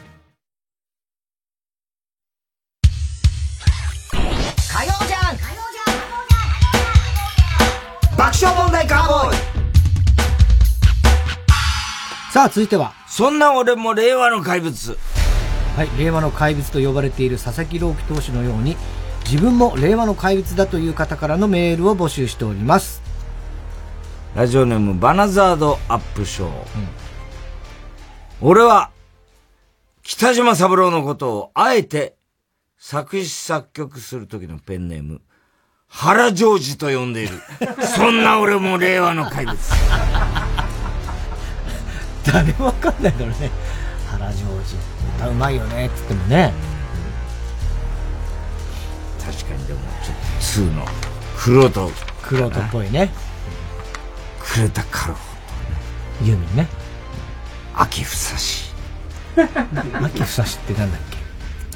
爆笑問題カーボーイ。さあ続いては。そんな俺も令和の怪物。はい、令和の怪物と呼ばれている佐々木朗希投手のように、自分も令和の怪物だという方からのメールを募集しております。ラジオネームバナザードアップショー。俺は、北島三郎のことをあえて作詞作曲する時のペンネーム、原ジョージと呼んでいる。そんな俺も令和の怪物。誰もわかんないだろうね。原ジョージ。歌うまいよね、って言ってもね。確かにでも、ちょっと2の、クロート。クロートっぽいね。クレタカロユーミンね。秋ふさし。秋ふさしってなんだっけ？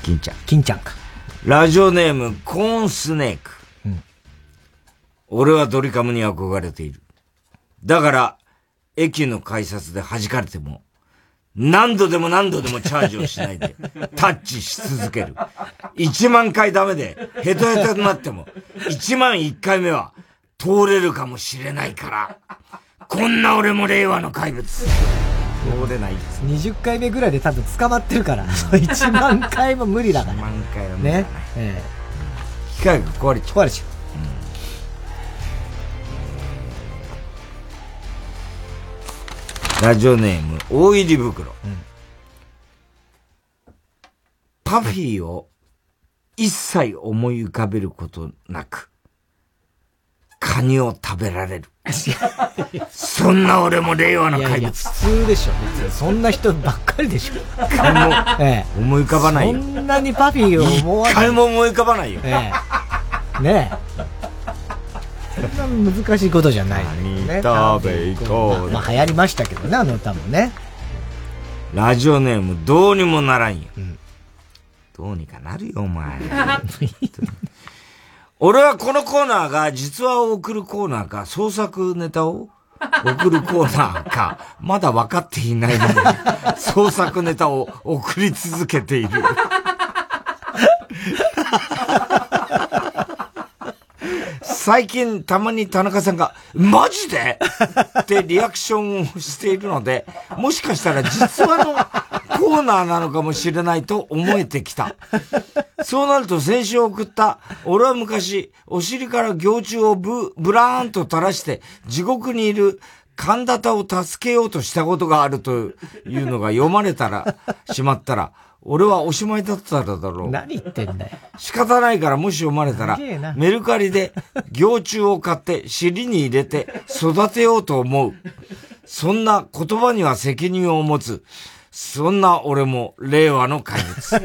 金ちゃん。金ちゃんか。ラジオネーム、コーンスネーク。うん、俺はドリカムに憧れている。だから、駅の改札で弾かれても、何度でも何度でもチャージをしないで、タッチし続ける。1万回ダメで、ヘトヘトになっても、1万1回目は、通れるかもしれないから。こんな俺も令和の怪物。通れないです。20回目ぐらいで多分捕まってるから、1万回も無理だから。1万回は無理だね。ええ機械が壊れちゃう。壊れちゃう。ラジオネーム、大入り袋。パフィーを一切思い浮かべることなく、カニを食べられる。そんな俺も令和の怪物。いやいや普通でしょ。別にそんな人ばっかりでしょ。ええ、思い浮かばないよ。そんなにパフィーを思わない。一回も思い浮かばないよ。ええ。ねえ。そんな難しいことじゃない、ね。食べ行こう。まあ流行りましたけどね、あの歌もね。ラジオネームどうにもならんよ。うん、どうにかなるよ、お前。俺はこのコーナーが実話を送るコーナーか、創作ネタを送るコーナーか、まだ分かっていないのに、創作ネタを送り続けている。最近たまに田中さんが、マジで？ってリアクションをしているので、もしかしたら実話のコーナーなのかもしれないと思えてきた。そうなると先週送った、俺は昔、お尻から行虫をブ、ブラーンと垂らして、地獄にいる神田田を助けようとしたことがあるというのが読まれたら、しまったら、俺はおしまいだっただろう。何言ってんだよ。仕方ないからもし読まれたら、メルカリで行虫を買って尻に入れて育てようと思う。そんな言葉には責任を持つ。そんな俺も令和の怪物。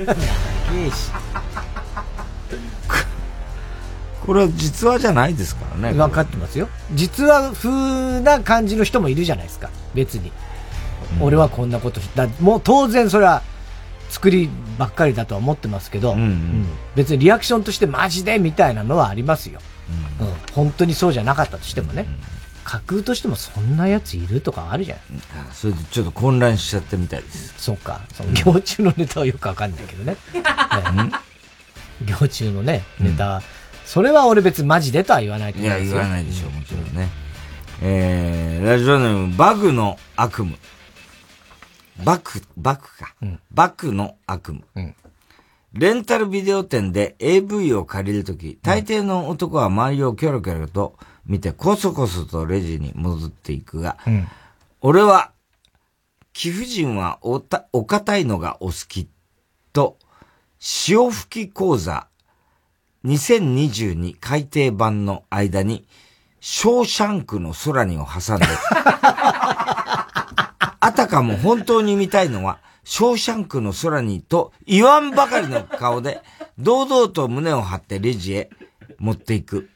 これは実話じゃないですからね。分かってますよ。実話風な感じの人もいるじゃないですか。別に。うん、俺はこんなことだ。もう当然それは作りばっかりだとは思ってますけど、うんうんうん、別にリアクションとしてマジでみたいなのはありますよ。うん、うん、本当にそうじゃなかったとしてもね。うん架空としてもそんなやついるとかあるじゃん。それでちょっと混乱しちゃってみたいです。そうか。その行虫のネタはよくわかんないけどね。ね行虫のね、ネタ、それは俺別にマジでとは言わないと思いますよ。いや、言わないでしょう、もちろんね。えー、ラジオネーム、バグの悪夢。バク、バクか。うん、バクの悪夢。うん、レンタルビデオ店で AV を借りるとき、大抵の男は周りをキョロキョロと見て、こそこそとレジに戻っていくが、うん、俺は、貴婦人はおた、お堅いのがお好きと、潮吹き講座2022改訂版の間に、ショーシャンクの空にを挟んで、あたかも本当に見たいのは、ショーシャンクの空にと言わんばかりの顔で、堂々と胸を張ってレジへ持っていく。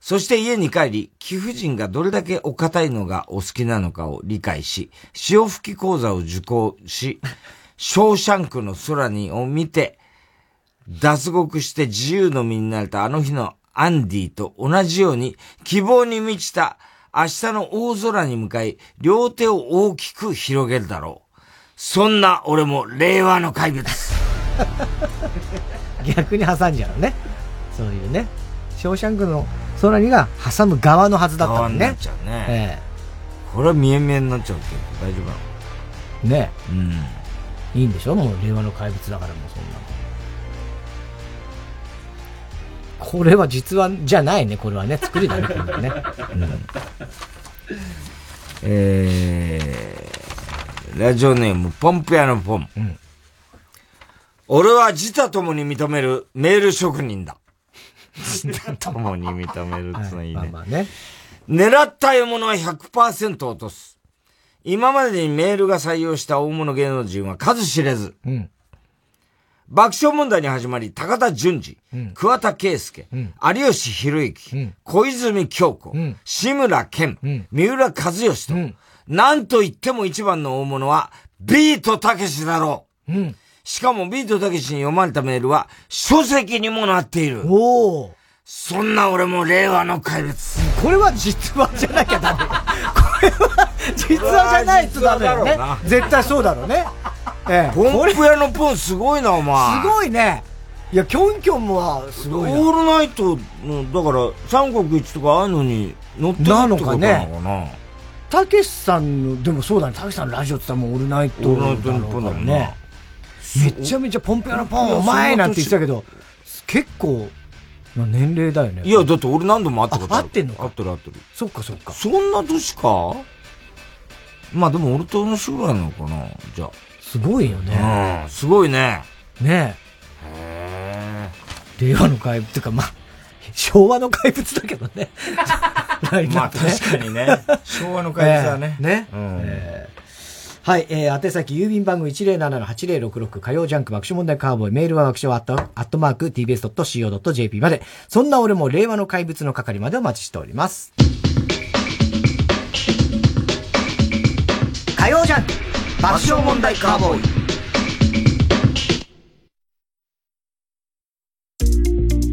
そして家に帰り、貴婦人がどれだけお堅いのがお好きなのかを理解し、潮吹き講座を受講し、ショーシャンクの空にを見て、脱獄して自由の身になれたあの日のアンディと同じように希望に満ちた明日の大空に向かい、両手を大きく広げるだろう。そんな俺も令和の怪物。逆に挟んじゃうね。そういうね。ショーシャンクの空にが挟む側のはずだったんね。側になっちゃうね。ええこれは見え見えになっちゃうけど、大丈夫なの？ねうん。いいんでしょ？もう令和の怪物だからもうそんなの。これは実話じゃないね、これはね。作りだね、これはね。うん、えー、ラジオネーム、ポンプ屋のポン。うん、俺は自他ともに認めるメール職人だ。自他ともに認めるってのはいいね。はい、まあまあね。狙った獲物は100%落とす。今までにメールが採用した大物芸能人は数知れず。うん、爆笑問題に始まり、高田純次、うん、桑田佳祐、うん、有吉弘行、うん、小泉京子、うん、志村けん、三浦和義と、なんと言っても一番の大物は、ビートたけしだろう。しかもビートたけしに読まれたメールは、書籍にもなっている。そんな俺も令和の怪物。これは実話じゃなきゃダメ。これは実話じゃないとダメよね。絶対そうだろうね。ええ、ポンプ屋のポンすごいな、お前。すごいね。いや、キョンキョンもすごいオールナイトの、だから、三国一とかああいうのに乗ってるなのかね。たけしさんの、でもそうだね、たけしさんのラジオって言ったらもうオールナイトオールナイトのポンだもんね。めちゃめちゃポンプ屋のポン、お前なんて言ってたけど、結構、年齢だよね。いや、だって俺何度も会ったことある。会ってんのか会ってる会ってる。そっかそっか。そんな年か？まあでも俺と同じぐらいなのかなじゃあ。すごいよね。うん、すごいね。ねえ。令和の怪物っていうか、まあ、昭和の怪物だけどね。まあ確かにね。昭和の怪物だね。えー、ね。うん、えー、はい、えー、宛先郵便番号107-8066火曜ジャンク爆笑問題カーボーイメールは爆笑アットアットマーク tbs.co.jp まで。そんな俺も令和の怪物の係までお待ちしております。火曜ジャンク爆笑問題カーボーイ。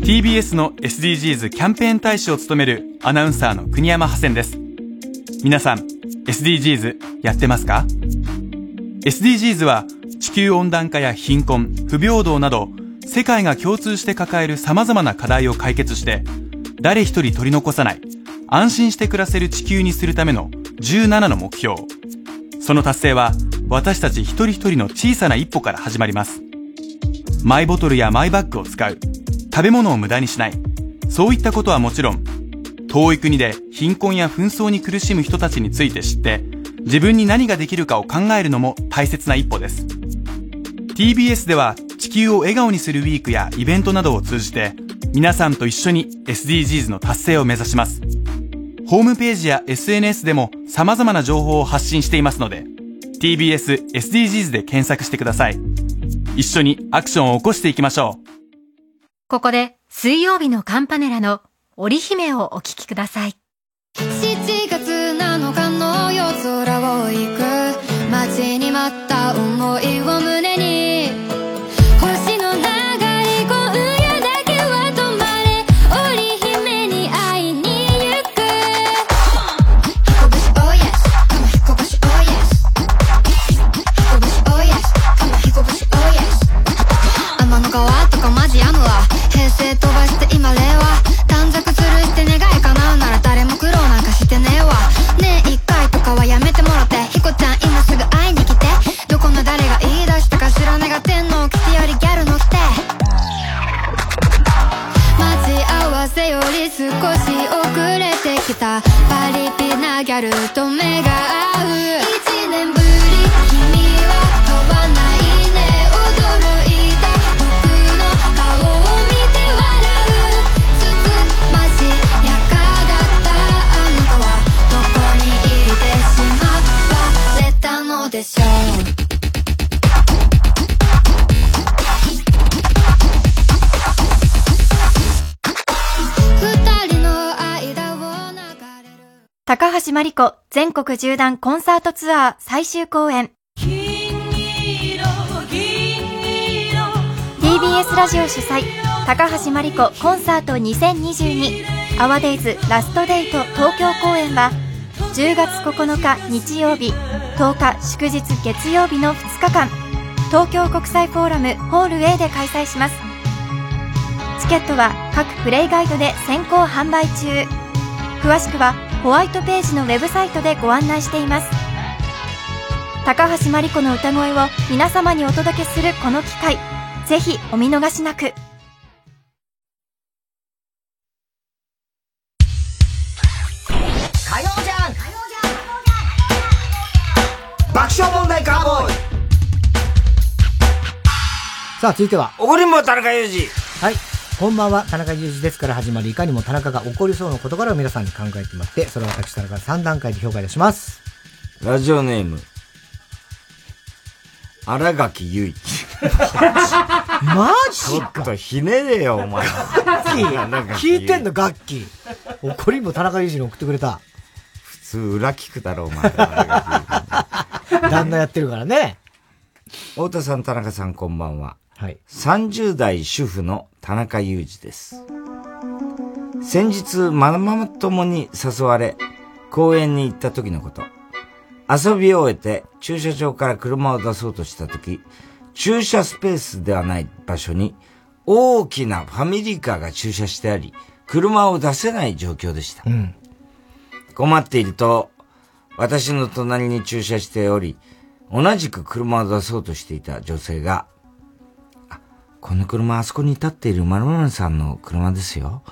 TBS の SDGs キャンペーン大使を務めるアナウンサーの国山ハセンです。皆さん SDGs やってますか？SDGs は地球温暖化や貧困不平等など世界が共通して抱える様々な課題を解決して誰一人取り残さない安心して暮らせる地球にするための17の目標その達成は私たち一人一人の小さな一歩から始まります。マイボトルやマイバッグを使う。食べ物を無駄にしない。そういったことはもちろん、遠い国で貧困や紛争に苦しむ人たちについて知って、自分に何ができるかを考えるのも大切な一歩です。TBS では地球を笑顔にするウィークやイベントなどを通じて、皆さんと一緒に SDGs の達成を目指します。ホームページや SNS でも様々な情報を発信していますので、TBS SDGs で検索してください。一緒にアクションを起こしていきましょう。ここで水曜日のカンパネラの織姫をお聴きください。7月7日の夜空を行くヒコちゃん今すぐ会いに来て。どこの誰が言い出したか知らねが天皇キスよりギャルのって。待ち合わせより少し遅れてきた。パリピなギャルと目真理子全国縦断コンサートツアー最終公演。TBS ラジオ主催高橋真理子コンサート2022アワデイズラストデート東京公演は10月9日日曜日10日祝日月曜日の2日間。東京国際フォーラムホール A で開催します。チケットは各プレイガイドで先行販売中。詳しくはホワイトページのウェブサイトでご案内しています高橋真理子の歌声を皆様にお届けするこの機会ぜひお見逃しなく火曜じゃん爆笑問題カーボーイさあ、続いては。怒りんぼ田中裕二。はい。こんばんは、田中裕二ですから始まり、いかにも田中が起こりそうな事柄を皆さんに考えてもらって、それを私田中が3段階で評価いたします。ラジオネーム。荒垣結衣。マジちょっとひねれよ、お前。ガッキー聞いてんの、ガッキー。怒りんぼ田中裕二に送ってくれた。普通、裏聞くだろ、お前。旦那やってるからね。太田さん、田中さん、こんばんは。はい。30代主婦の田中裕二です。先日、ママ友に誘われ、公園に行った時のこと。遊び終えて、駐車場から車を出そうとした時、駐車スペースではない場所に、大きなファミリーカーが駐車してあり、車を出せない状況でした。うん。困っていると、私の隣に駐車しており、同じく車を出そうとしていた女性が、あこの車あそこに立っている〇〇さんの車ですよ。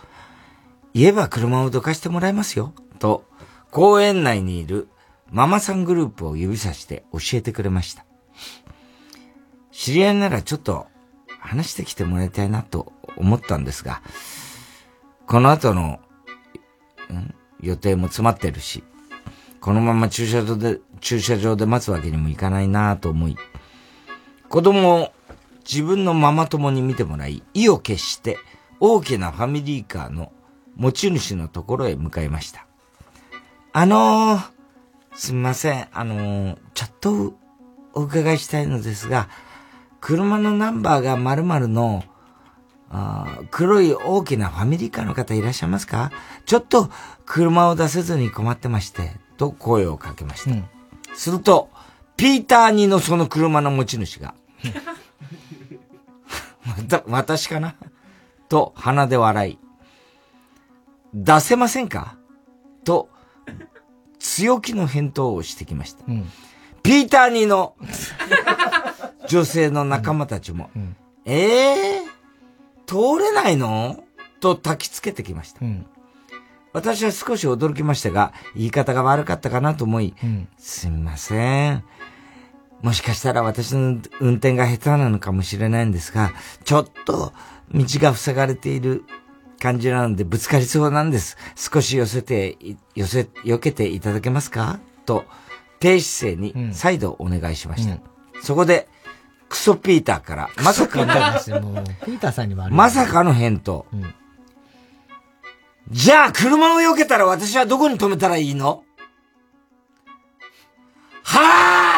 言えば車をどかしてもらいますよ。と、公園内にいるママさんグループを指さして教えてくれました。知り合いならちょっと話してきてもらいたいなと思ったんですが、この後の、ん予定も詰まってるし、このまま駐車場で、駐車場で待つわけにもいかないなと思い、子供を自分のママ友に見てもらい、意を決して大きなファミリーカーの持ち主のところへ向かいました。あのー、すみません、あのー、ちょっとお伺いしたいのですが、車のナンバーが〇〇の、あー黒い大きなファミリーカーの方いらっしゃいますか？ちょっと車を出せずに困ってまして、と声をかけました。すると、ピーター2のその車の持ち主が、また、私かな？と鼻で笑い、出せませんか？と、強気の返答をしてきました。ピーター2の女性の仲間たちも、ええー、通れないの？と焚きつけてきました。私は少し驚きましたが、言い方が悪かったかなと思い、すみません。もしかしたら私の運転が下手なのかもしれないんですが、ちょっと道が塞がれている感じなのでぶつかりそうなんです。少し寄せて、寄せ、避けていただけますか？と、低姿勢に再度お願いしました。そこで、クソピーターから、まさかの、ピーターさんにもある。まさかの返答。じゃあ、車を避けたら私はどこに止めたらいいの？はあ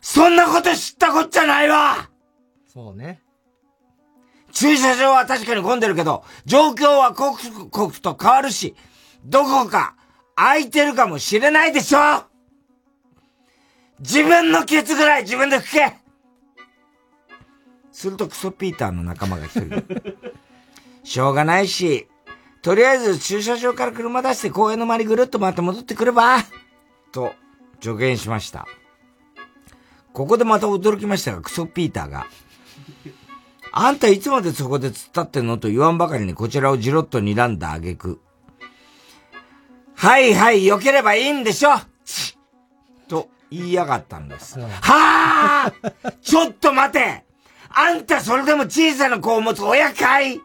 そんなこと知ったこっちゃないわそうね。駐車場は確かに混んでるけど、状況は刻々と変わるし、どこか空いてるかもしれないでしょ自分のケツぐらい自分で拭けするとクソピーターの仲間が一人。しょうがないし、とりあえず駐車場から車出して公園の周りぐるっと回って戻ってくればと助言しました。ここでまた驚きましたが、クソピーターが、あんたいつまでそこで突っ立ってんの？と言わんばかりにこちらをじろっと睨んだ挙句、はいはい、良ければいいんでしょと言いやがったんです。はあちょっと待て。あんたそれでも小さな子を持つ親かい？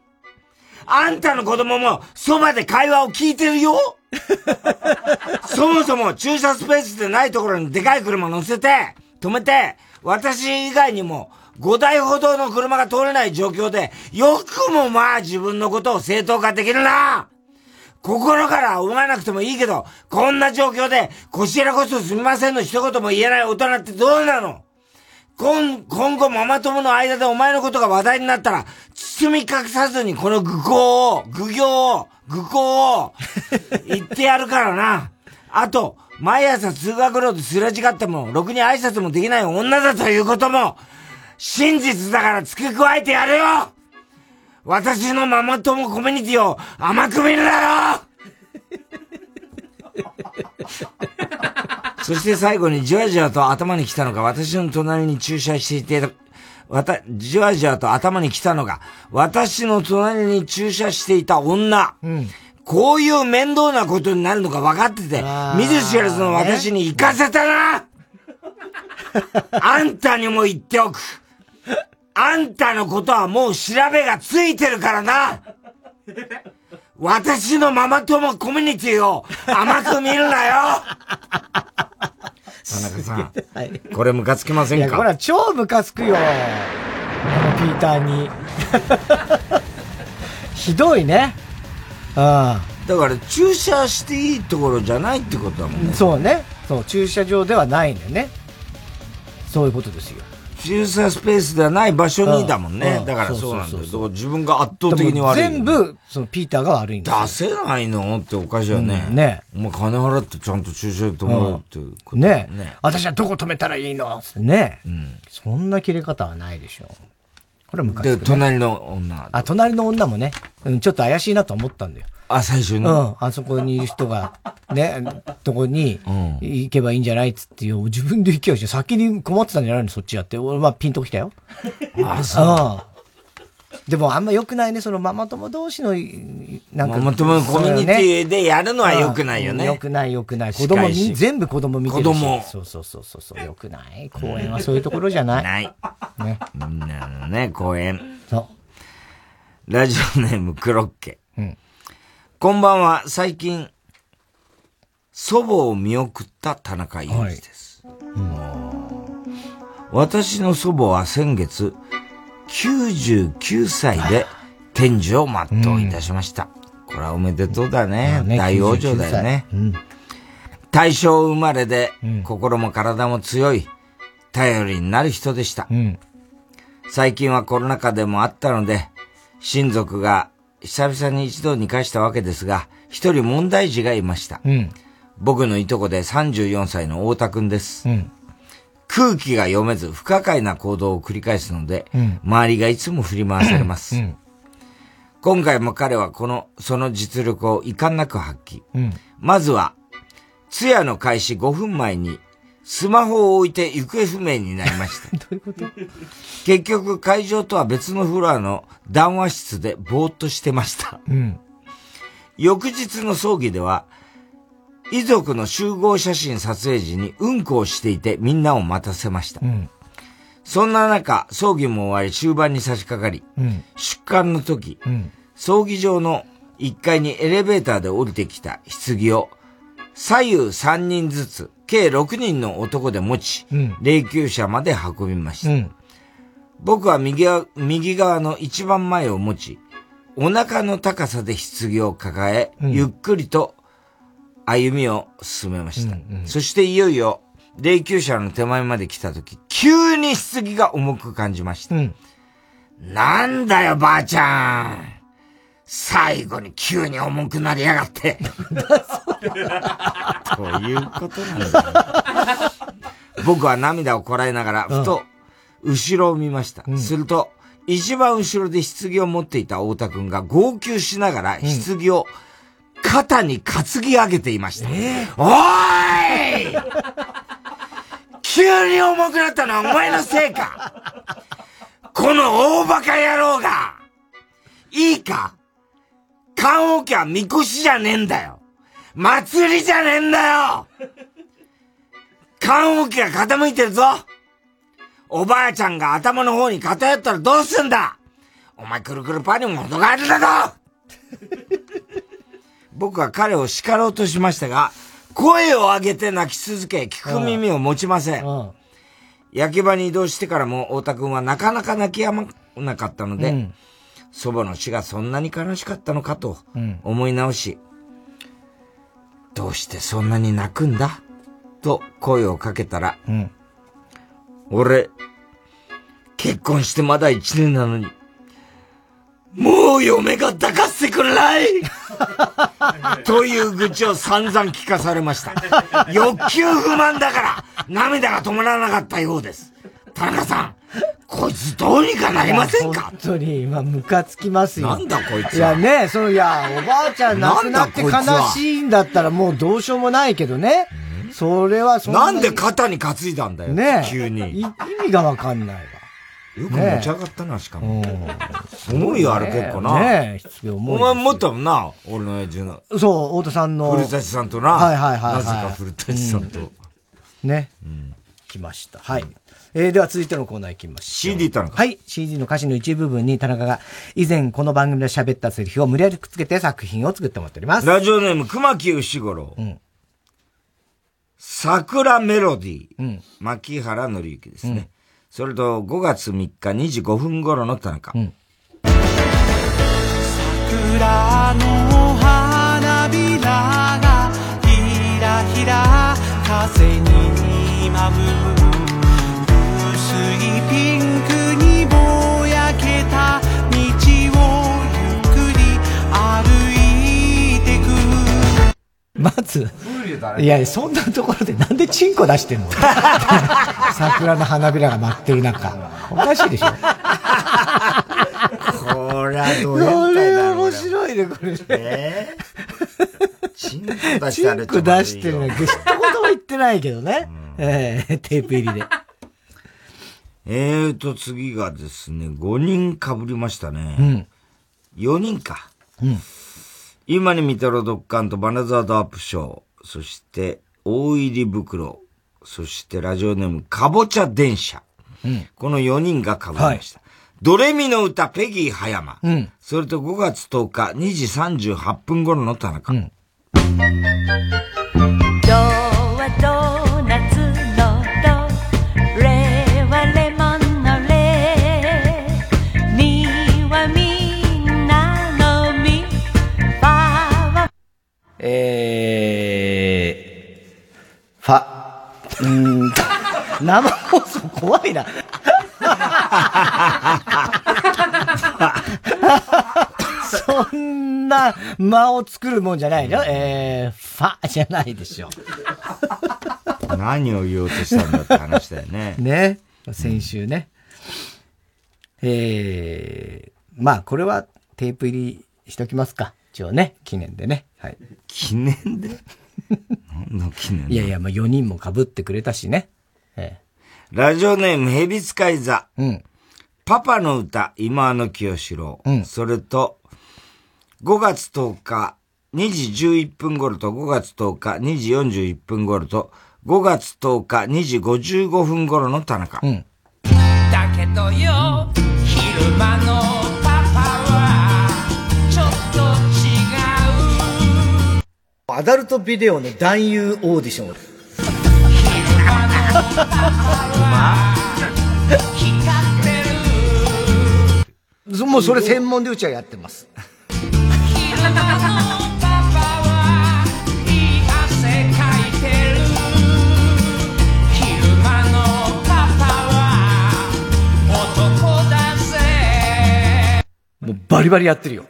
あんたの子供もそばで会話を聞いてるよ？そもそも駐車スペースでないところにでかい車乗せて、止めて、私以外にも5台ほどの車が通れない状況で、よくもまあ自分のことを正当化できるな。心から思わなくてもいいけど、こんな状況で、こちらこそすみませんの一言も言えない大人ってどうなの？今、今後ママ友の間でお前のことが話題になったら、包み隠さずにこの愚行を、愚行を、愚行を、言ってやるからな。あと、毎朝通学路ですれ違っても、ろくに挨拶もできない女だということも、真実だから付け加えてやるよ私のママ友コミュニティを甘く見るだろそして最後にじわじわと頭に来たのが私の隣に駐車していて、わた、じわじわと頭に来たのが、私の隣に駐車していた女。うん、こういう面倒なことになるのが分かってて、見ず知らずの私に行かせたな、あんたにも言っておく。あんたのことはもう調べがついてるからな。私のママ友コミュニティを甘く見るなよ 田中さん、はい、これムカつきませんか？いや、これは超ムカつくよ。このピーターに。ひどいね。ああ。だから駐車していいところじゃないってことだもんね。そうね。そう、駐車場ではないんだよね。そういうことですよ。駐車スペースではない場所にだもんね。だからそうなんだよ。自分が圧倒的に悪い。全部、そのピーターが悪いんだ出せないのっておかしいよね。ね。お前金払ってちゃんと駐車場止めろってね。ね。私はどこ止めたらいいの？ね。うん。そんな切れ方はないでしょ。これは昔、で、隣の女。あ、隣の女もね、うん、ちょっと怪しいなと思ったんだよ。あ、最初に？うん。あそこにいる人が、ね、とこに行けばいいんじゃないっつってよ。自分で行けよし、先に困ってたんじゃないの？そっちやって。俺はピンときたよ。あ、そう。でもあんま良くないね、そのママ友同士の、なんか。ママ友コミュニティでやるのは良くないよね。良くない良くない。子供に、全部子供見てるし。子供。そうそうそうそう、良くない？公園はそういうところじゃない？ない。ね。みんなのね、公園。そう。ラジオネームクロッケ。うん。こんばんは、最近、祖母を見送った田中裕二です、はいうん。私の祖母は先月、99歳で天寿を全ういたしました。これはおめでとうだね。ね大往生だよね。うん、大正生まれで、心も体も強い、頼りになる人でした。うん、最近はコロナ禍でもあったので、親族が久々に一度に返したわけですが、一人問題児がいました。うん、僕のいとこで34歳の太田くんです。うん、空気が読めず不可解な行動を繰り返すので、うん、周りがいつも振り回されます。今回も彼はこの、その実力を遺憾なく発揮。まずは、通夜の開始5分前にスマホを置いて行方不明になりました。どういうこと？結局会場とは別のフロアの談話室でぼーっとしてました。うん、翌日の葬儀では、遺族の集合写真撮影時にうんこをしていてみんなを待たせました。うん、そんな中、葬儀も終わり終盤に差し掛かり、うん、出棺の時、葬儀場の1階にエレベーターで降りてきた棺を左右3人ずつ計6人の男で持ち、うん、霊柩車まで運びました。うん、僕は右右側の一番前を持ち、お腹の高さで棺を抱え、うん、ゆっくりと歩みを進めました。うんうん、そしていよいよ、霊柩車の手前まで来た時、急に棺が重く感じました。うん、なんだよ、ばあちゃん。最後に急に重くなりやがって。ということなんだ、僕は涙をこらえながら、ふと、後ろを見ました。うん、すると、一番後ろで棺を持っていた太田くんが号泣しながら棺を肩に担ぎ上げていました。えー、おーい! 急に重くなったのはお前のせいか。この大バカ野郎がいいか？棺桶はみこしじゃねえんだよ。祭りじゃねえんだよ。棺桶が傾いてるぞ。おばあちゃんが頭の方に偏ったらどうすんだ。お前くるくるパンにも程があるだぞ。僕は彼を叱ろうとしましたが、声を上げて泣き続け、聞く耳を持ちません。焼き場に移動してからも、太田くんはなかなか泣き止まなかったので、祖母の死がそんなに悲しかったのかと思い直し、どうしてそんなに泣くんだ？と声をかけたら、俺、結婚してまだ一年なのに、もう嫁が抱かせてくれない！という愚痴を散々聞かされました。欲求不満だから涙が止まらなかったようです。田中さん、こいつどうにかなりませんか？本当に、今、ムカつきますよ。なんだこいついやね、その、いや、おばあちゃん亡くなって悲しいんだったらもうどうしようもないけどね。それはそんなんで肩に担いだんだよ。ね急に。意味がわかんないわ。よく持ち上がったな、しかも。重いよ、あれ結構な。ねえ。お前持ったもんな、俺の親父の。そう、太田さんの。古舘さんとな。はいはいはい。なぜか古舘さんと。ね。来ました。はい。えー、では続いてのコーナー行きましょう。CD 田中。はい。CD の歌詞の一部分に田中が以前この番組で喋ったセリフを無理やりくっつけて作品を作ってもらっております。ラジオネーム、熊木牛五郎。うん。桜メロディー。うん。牧原紀之ですね。うん、それと、5月3日2時5分頃の田中。うん。桜の花びらがひらひら風に舞うまず、いや、そんなところでなんでチンコ出してんの？桜の花びらが舞ってる中。おかしいでしょこれはどうやこれ面白いね、これね。えー、チンコ出してるチンコ出してるね。一言も言ってないけどね。えー、テープ入りで。えーと、次がですね、5人被りましたね。うん。4人か。うん。今に見たろドッカンとバナザードアップショー、そして、大入り袋、そしてラジオネーム、かぼちゃ電車。うん。この4人が被りました。はい、ドレミの歌、ペギー葉山。うん。それと5月10日、2時38分頃の田中。うん。えー、ファ、うん、生放送怖いな。そんな間を作るもんじゃないの？えー、ファじゃないでしょ。何を言おうとしたんだって話だよね。ね。先週ね。えー、まあこれはテープ入りしときますか。一応ね、記念でね。はい。記念で？何の記念いやいや、まあ4人も被ってくれたしね。ええ、ラジオネーム、ヘビ使い座。うん。パパの歌、今の清志郎。うん。それと、5月10日、2時11分頃と5月10日、2時41分頃と、5月10日、2時55分頃の田中。うん。だけどよ、昼間のアダルトビデオの男優オーディション。もうそれ専門でうちはやってます。もうバリバリやってるよ。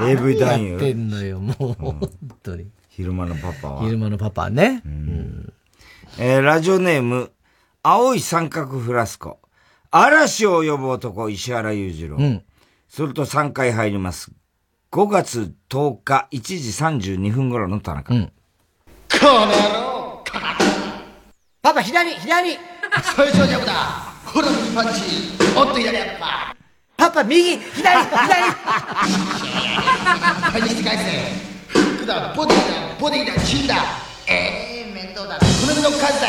AV 男優。やってんのよ、もう、本当に。昼間のパパは。昼間のパパね。うん、えー、ラジオネーム、青い三角フラスコ。嵐を呼ぶ男、石原裕次郎。うん。それと3回入ります。5月10日1時32分頃の田中。うん。この野郎パパ、左左最初はジャブだほら右パンチもっと左やっぱパパ、右左左返して返せクだボディだボディだチンだええー、面倒だ米の数だ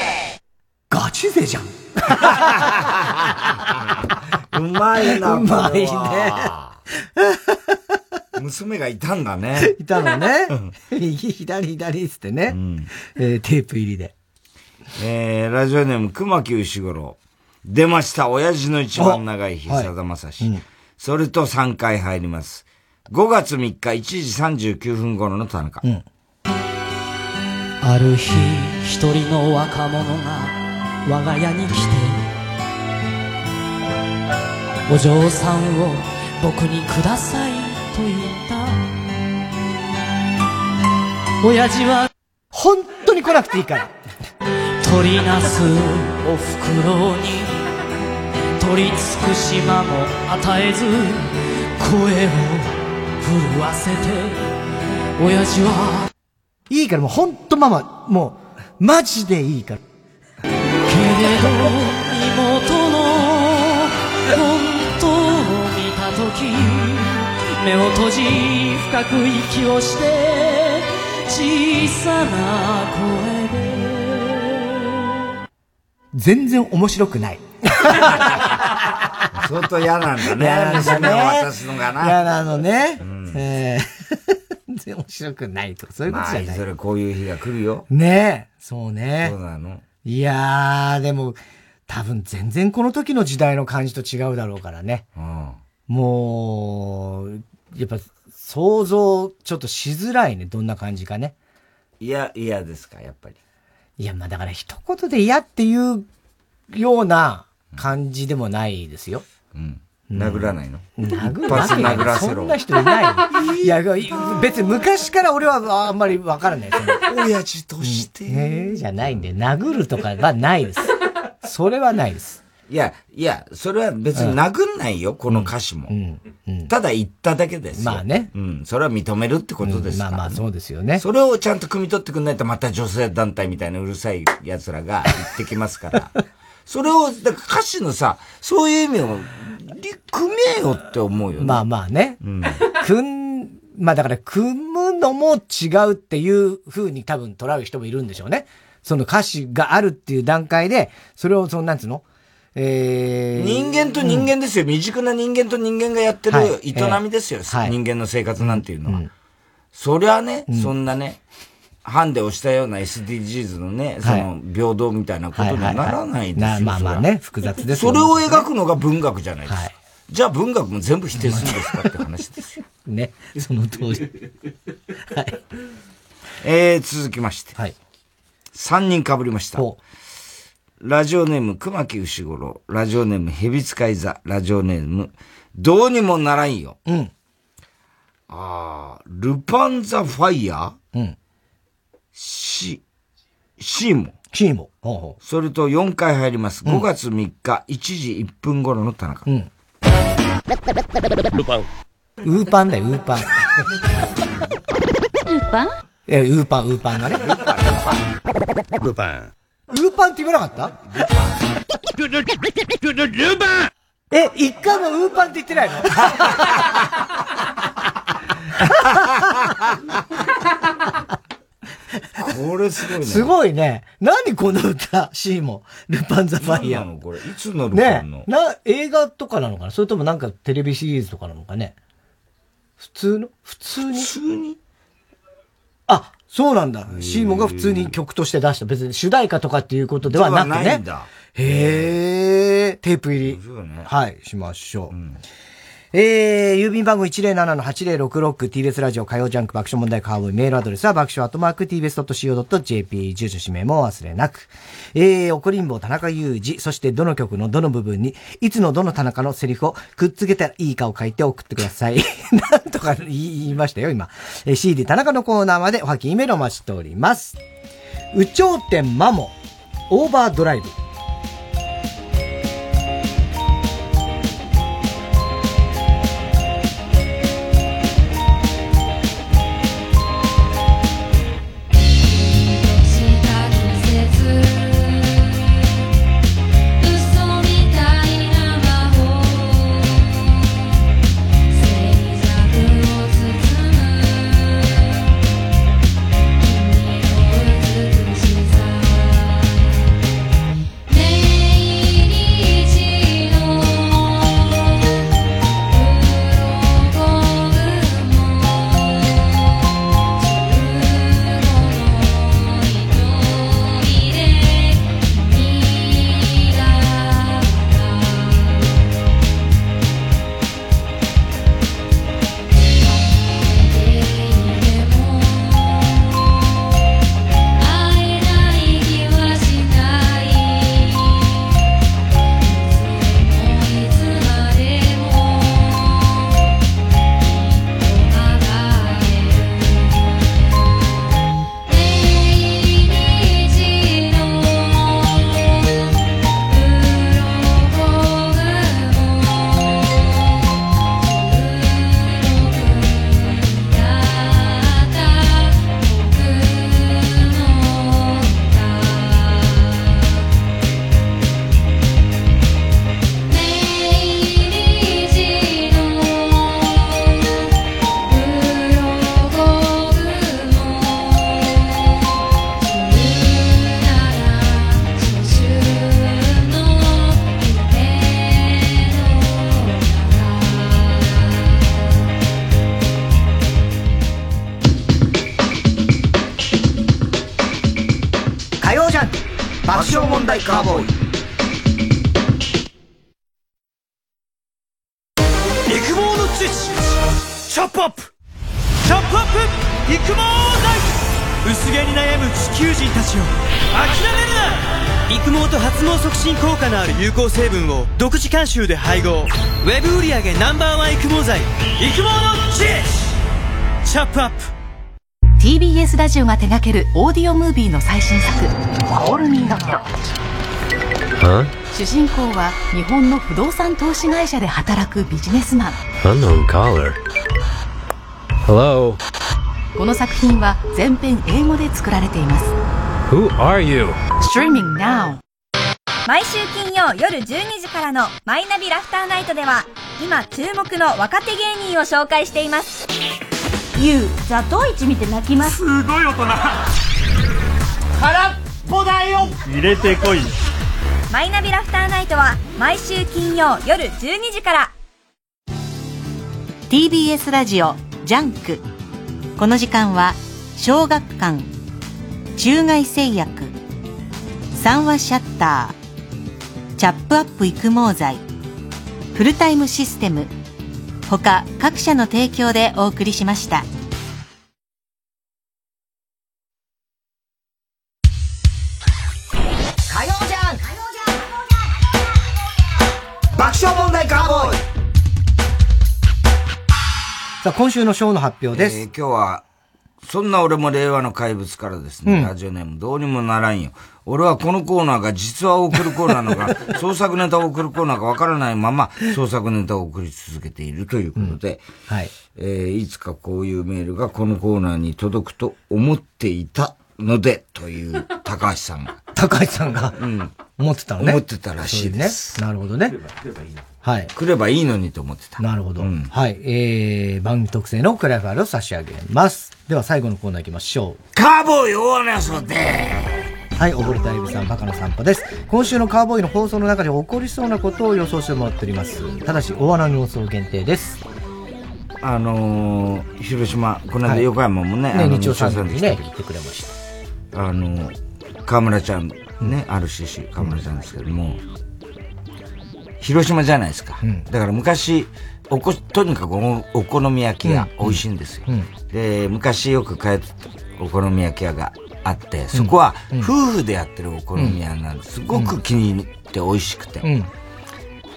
ガチ勢じゃん。うまいな、うまいね。娘がいたんだね。いたのね。右、左、左っつってね。えーテープ入りで。えー、ラジオネーム、熊木牛五郎。出ました、親父の一番長い日、はいさだまさし。それと3回入ります。5月3日1時39分頃の田中。ある日一人の若者が我が家に来てお嬢さんを僕にくださいと言った親父は本当に来なくていいから取りなすお袋に取り付く島も与えず声を震わせて親父はいいからもうほんとママ、もう、マジでいいから。けれど妹の本当を見た時目を閉じ深く息をして小さな声で全然面白くない。相当嫌なんだね。嫌なんだね渡すのがな。嫌なのね。えー 全然面白くないとか、そういうことじゃまあ、いない。ずれこういう日が来るよ。ねえ、そうね。そうなの？いやー、でも、多分全然この時の時代の感じと違うだろうからね。もう、やっぱ想像ちょっとしづらいね、どんな感じかね。いや、嫌ですか、やっぱり。いや、まあだから一言で嫌っていうような感じでもないですよ。うん。殴らないの？殴らない殴らせろ。そんな人いない。いや、別に昔から俺はあんまりわからない。親父として。じゃないんで、殴るとかはないです。それはないです。いや、いや、それは別に殴んないよ、この歌詞も。ただ言っただけですよ。まあね。うん。それは認めるってことですから、まあまあそうですよね。それをちゃんと汲み取ってくんないとまた女性団体みたいなうるさい奴らが言ってきますから。それを、だから歌詞のさ、そういう意味を、り組めよって思うよね。まあまあね。うん。組ん、まあだから組むのも違うっていう風に多分捉える人もいるんでしょうね。その歌詞があるっていう段階で、それをその、なんつうの？えー、人間と人間ですよ。未熟な人間と人間がやってるはい営みですよ。はい人間の生活なんていうのは。そりゃね、そんなね、ハンデをしたような SDGs のね、その平等みたいなことにはならないですよ。なまあまあね、複雑ですよそれを描くのが文学じゃないですか。じゃあ文学も全部否定するんですかって話ですよ。ね、その通り。えー、続きまして。はい。3人被りました。ラジオネーム、熊木牛五郎。ラジオネーム、蛇使い座。ラジオネーム、どうにもならんよ。うん。あー、ルパンザファイヤー？うん。シ、シーモ。シーモ。ほうほそれと4回入ります。5月3日、1時1分頃の田中。うん。ルパン。ウーパンだよ、ウーパン。ルパン？え、ウーパン、ウーパンがね。ルパン、ルパン。ルパン。ウーパンって言わなかった？ルルパンえ、一回もウーパンって言ってないの？これすごいね。すごいね。何この歌、シーモ。ルパンザファイヤー。何なのこれ？いつのルパンの、ねな、映画とかなのかな？それともなんかテレビシリーズとかなのかね？普通の？普通に？普通に？あ、そうなんだ。シーモが普通に曲として出した。別に主題歌とかっていうことではなくではなんだ。へー、テープ入り。はい、しましょう。えー、郵便番号 107-8066TBS ラジオ火曜ジャンク爆笑問題カーボーイメールアドレスは爆笑アットマーク TBS.CO.JP 住所氏名も忘れなく。えー、怒りんぼ田中裕二、そしてどの曲のどの部分に、いつのどの田中のセリフをくっつけたらいいかを書いて送ってください。なんとか言いましたよ、今。えー CD 田中のコーナーまでおはきメールを待ちしております。宇頂天マモ、オーバードライブ。爆笑問題カーボーイ。育毛の知識チ。ョップアップ。チョップアップ育毛剤薄毛に悩む地球人たちを。諦めるな。育毛と発毛促進効果のある有効成分を独自監修で配合。ウェブ売上 Ｎｏ.1 育毛剤。育毛の知識チ。ョップアップ。TBS ラジオが手掛けるオーディオムービーの最新作「コールミーノット」主人公は日本の不動産投資会社で働くビジネスマン Unknown caller. Hello？この作品は全編英語で作られています Who are you? Streaming now 毎週金曜夜12時からの「マイナビラフターナイト」では今注目の若手芸人を紹介していますゆう。座頭市見て泣きます。すごい大人。空っぽだよ。入れてこい。マイナビラフターナイトは毎週金曜夜12時から。TBS ラジオ JUNK。この時間は小学館。中外製薬。三和シャッター。チャップアップ育毛剤。フルタイムシステム他各社の提供でお送りしました。火曜じゃん。爆笑問題カーボーイ。さあ、今週のショーの発表です。えー今日は、そんな俺も令和の怪物からですね、うんラジオネームどうにもならんよ。俺はこのコーナーが実話を送るコーナーなのか、創作ネタを送るコーナーかわからないまま、創作ネタを送り続けているということで、はい。えーいつかこういうメールがこのコーナーに届くと思っていたので、という高橋さんが。高橋さんが、思ってたのね。思ってたらしいですね。なるほどね。はい。来ればいいのにと思ってた。なるほど。はい。えー、番組特製のクラファイルを差し上げます。では最後のコーナー行きましょう。カーボーイ大穴そうではい、溺れたエビさん、バカの散歩です。今週のカーボーイの放送の中で起こりそうなことを予想してもらっております。ただし、大穴の予想限定です。あのー、広島、この間はい横山もね、ねあの日曜サンデーにね来てくれました。あの、河村ちゃん、ね、RCC 河村ちゃんですけども、広島じゃないですか。だから昔、おこ、とにかくおお好み焼きが美味しいんですよ。うん。で、昔よく通ってたお好み焼き屋があって、そこはうん。夫婦でやってるお好み屋なんです。すごく気に入って美味しくて。う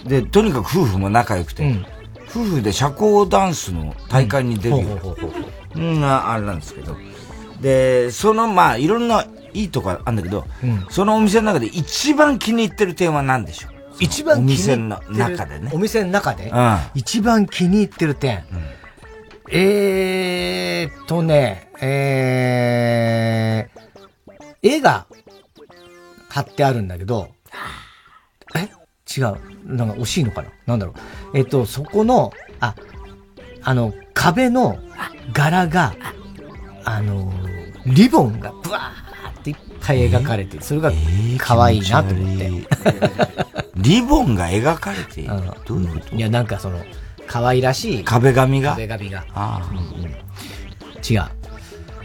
ん。で、とにかく夫婦も仲良くて、うん。夫婦で社交ダンスの大会に出るようん。ほうほうほうほう。うん、あれなんですけど。で、その、まあ、いろんないいとこあるんだけど、うん。そのお店の中で一番気に入ってる点は何でしょう？一番お気に入ってる店の中でね。お店の中で、うん一番気に入ってる点。えーっとね、えー、絵が貼ってあるんだけど、え？違う。なんか惜しいのかな？なんだろう。えっと、そこの、あ、あの、壁の柄が、あの、リボンがブワー描かれてる。それが可愛いなと思って。リボンが描かれている。どういうこと？いや、なんかその、可愛らしい。壁紙が？壁紙が。ああうんうん違う。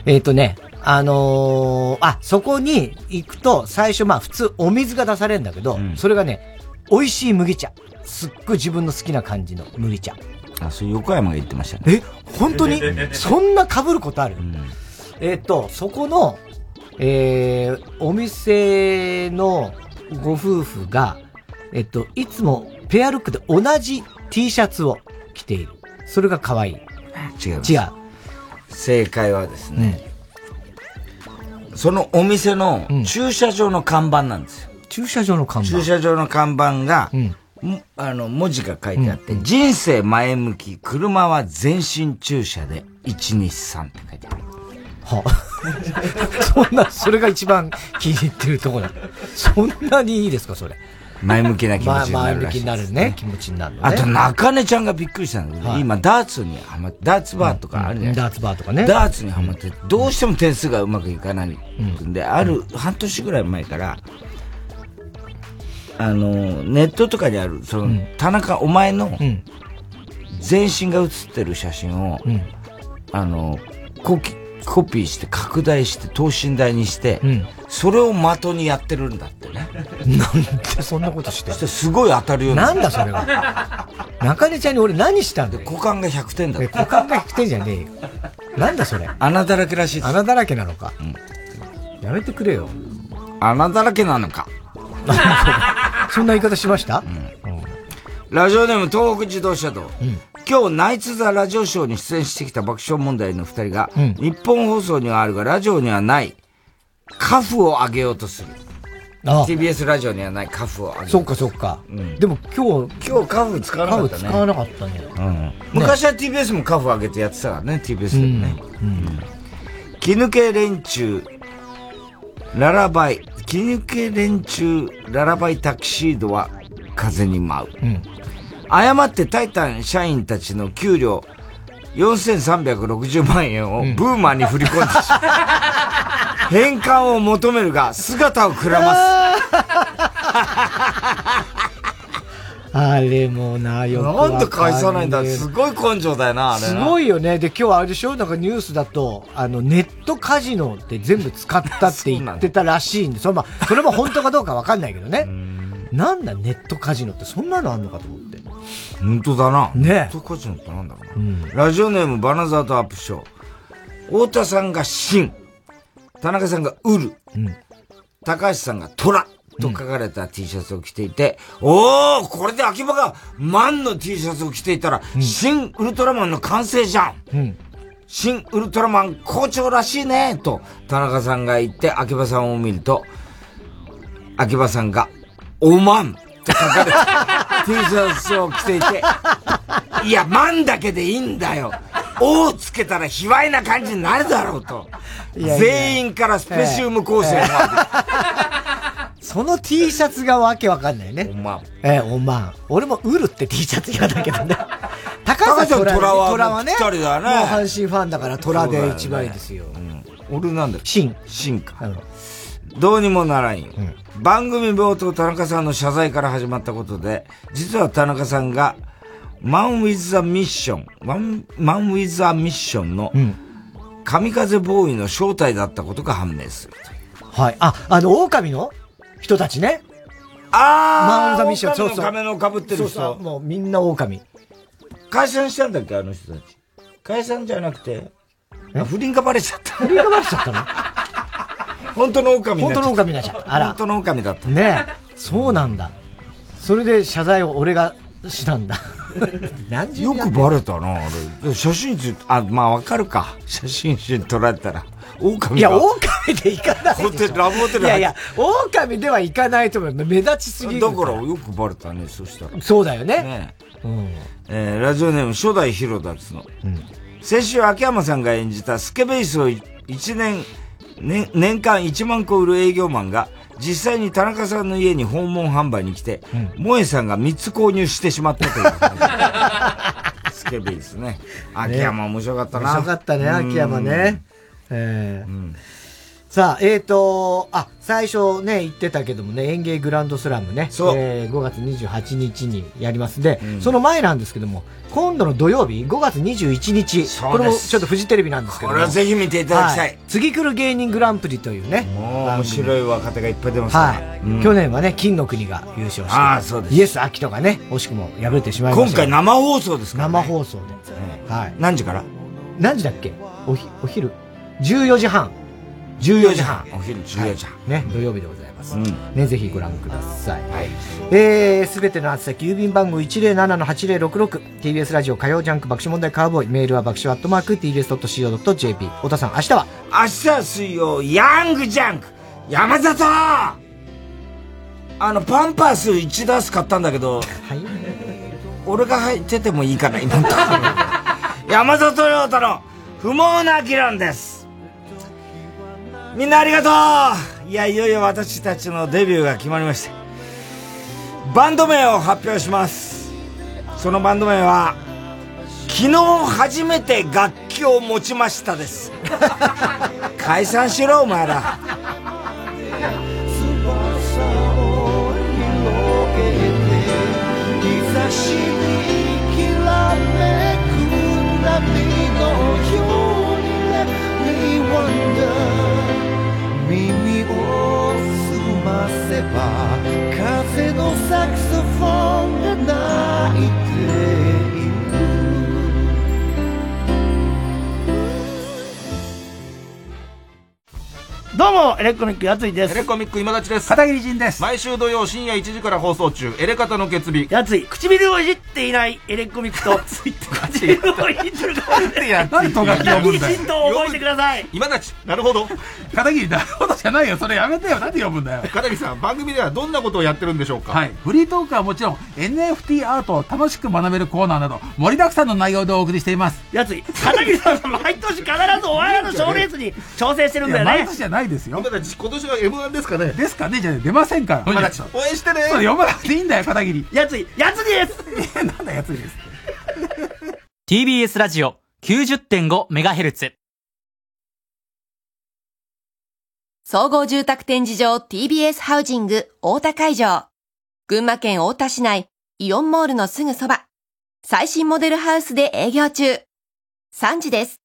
えっ、とね、あのーあ、そこに行くと、最初まあ普通お水が出されるんだけど、それがね、美味しい麦茶。すっごい自分の好きな感じの麦茶。あ、それ横山が言ってましたね。え、本当に？そんな被ることある、えっ、と、そこの、えー、お店のご夫婦が、えっと、いつもペアルックで同じ T シャツを着ている。それが可愛い。違う。違う。正解はですね、そのお店の駐車場の看板なんですよ。駐車場の看板駐車場の看板が、もあの、文字が書いてあって、人生前向き、車は全身駐車で123って書いてある。は そんな、それが一番気に入ってるところだ。そんなにいいですか、それ。前向きな気持ちになるらしいまあ前向きになるね、気持ちになるのね。あと、中根ちゃんがびっくりしたんだけど、はい今、ダーツにハマって、ダーツバーとかあるじゃないですか。ダーツバーとかね。ダーツにハマって、どうしても点数がうまくいかないんで、ある、半年ぐらい前から、あの、ネットとかにある、その、田中、お前の、全身が写ってる写真を、あの、こうき、コピーして拡大して等身大にして、うん、それを的にやってるんだってね。なんでそんなことしてすごい当たるようなんだそれは。中根ちゃんに俺何したんだよ。股間が100点だっ股間が100点じゃねえよ。なんだそれ？穴だらけらしい穴だらけなのか？うん、やめてくれよ。穴だらけなのか。そんな言い方しました、うん、ラジオネーム東北自動車道。うん今日、ナイツ・ザ・ラジオショーに出演してきた爆笑問題の二人が、うん、日本放送にはあるが、ラジオにはない、カフを上げようとする。TBS ラジオにはないカフを上げる。そっかそっか。うん、でも今日、今日カフ使わなかったね。使わなかったね。うん。昔は TBS もカフ上げてやってたからね、TBS でもね。うん。うん、気抜け連中、ララバイ、気抜け連中、ララバイタキシードは風に舞う。うん。誤ってタイタン社員たちの給料4360万円をブーマーに振り込んでしまう。返還を求めるが姿をくらます。あれもな、よくなんで返さないんだすごい根性だよな、あれすごいよね。で、今日あれでしょ？なんかニュースだと、あの、ネットカジノって全部使ったって言ってたらしいんで、それも、それも本当かどうかわかんないけどね。なんだ、ネットカジノってそんなのあんのかと思って。本当だな。ねネットカジノってなんだろうな。うん、ラジオネームバナザートアップショー。太田さんが真。田中さんがウル。うん、高橋さんがトラ。と書かれた T シャツを着ていて、うん、おーこれで秋葉がマンの T シャツを着ていたら、うん、新ウルトラマンの完成じゃん、うん、新ウルトラマン校長らしいねと田中さんが言って秋葉さんを見ると、秋葉さんが、おまんって書かれた T シャツを着ていて、いや、マンだけでいいんだよ。おをつけたら卑猥な感じになるだろうと。いやいや全員からスペシウム構成が、ええ、その T シャツがわけわかんないね。おまん。ええ、おまん。俺もウルって T シャツ嫌だけどね。高橋さん虎は、虎はね。二人だね。もう阪神ファンだから虎で一番いいですよ。ねうん、俺なんだシンか。どうにもならんよ。うん番組冒頭田中さんの謝罪から始まったことで、実は田中さんが、マン・ウィズ・ザ・ミッション、マン・マンウィズ・ザ・ミッションの、神風ボーイの正体だったことが判明する。はい。あ、あの、狼の？人たちね。ああマン・ウィズ・ザ・ミッション、そうそう。仮面の被ってる人。そうそう、もうみんな狼。解散したんだっけ、あの人たち。解散じゃなくて、不倫がバレちゃった。不倫がバレちゃったの？本当の狼本当の狼になっちゃ。あら。本当の狼だった。ねそうなんだ。それで謝罪を俺がしたんだ。何よくバレたな、あれ。写真集、あ、まあわかるか。写真集撮られたら。狼いや、狼で行かないホテル、ラブホテルいやいや、狼では行かないと思う。目立ちすぎる。だからよくバレたね、そしたら。そうだよね。ねうん。えー、ラジオネーム初代ヒロダツの。うん。先週秋山さんが演じたスケベイスを一年ね、年間1万個売る営業マンが、実際に田中さんの家に訪問販売に来て、萌、うん、えさんが3つ購入してしまったという。スケベですね。秋山面白かったな。面白かったね、秋山ね。えー、うんさあ、えっ、ー、と、あ、最初ね、言ってたけどもね、園芸グランドスラムね、そう。えー、5月28日にやりますで、うん、その前なんですけども、今度の土曜日、5月21日、これもちょっとフジテレビなんですけどこれはぜひ見ていただきたい。はい、次来る芸人グランプリというね。面白い若手がいっぱい出ますね。はい、うん、去年はね、金の国が優勝して、あそうですイエス・アキトがね、惜しくも敗れてしまいました。今回生放送ですから、ね、生放送で、うん。はい。何時から？何時だっけ？おひお昼 ?14 時半。14時半。お昼14時半。ね、土曜日でございます。うん、ね、ぜひご覧ください。はい。えー、すべての宛先、郵便番号 107-8066TBS ラジオ火曜ジャンク爆笑問題カーボーイ。メールは爆笑アットマーク TBS.CO.JP。太田さん、明日は？明日は水曜、ヤングジャンク山里あの、パンパース1ダース買ったんだけど、はい。俺が入っててもいいかな、今のところ。山里亮太の不毛な議論です。みんなありがとういや、いよいよ私たちのデビューが決まりました。バンド名を発表します。そのバンド名は、昨日初めて楽器を持ちましたです。解散しろ、お前ら。波せば風のサクソフォンが泣いている。どうも、エレコミックやついです。エレコミック今立ちです。片桐仁です。毎週土曜深夜1時から放送中、エレカタの決日。やつい、唇をいじっていないエレコミックと、唇をいじってるかもしれない。何とがき呼ぶんだよ。ヒントを覚えてください。今立ち、なるほど。片桐、なるほどじゃないよ。それやめてよ。なんで呼ぶんだよ。片桐さん、番組ではどんなことをやってるんでしょうか？はい。フリートークはもちろん、NFT アートを楽しく学べるコーナーなど、盛りだくさんの内容でお送りしています。やつい、片桐さんは毎年必ずお笑いの賞レースに挑戦してるんだよね。毎年じゃないですよ。今年は M1 ですかねですかね？じゃ出ませんから。今立ち、応援してね。そう、読まなくていいんだよ、片桐。やつい、やついです なんだやついです。TBS ラジオ 90.5MHz 総合住宅展示場 TBS ハウジング大田会場。群馬県大田市内イオンモールのすぐそば。最新モデルハウスで営業中。3時です。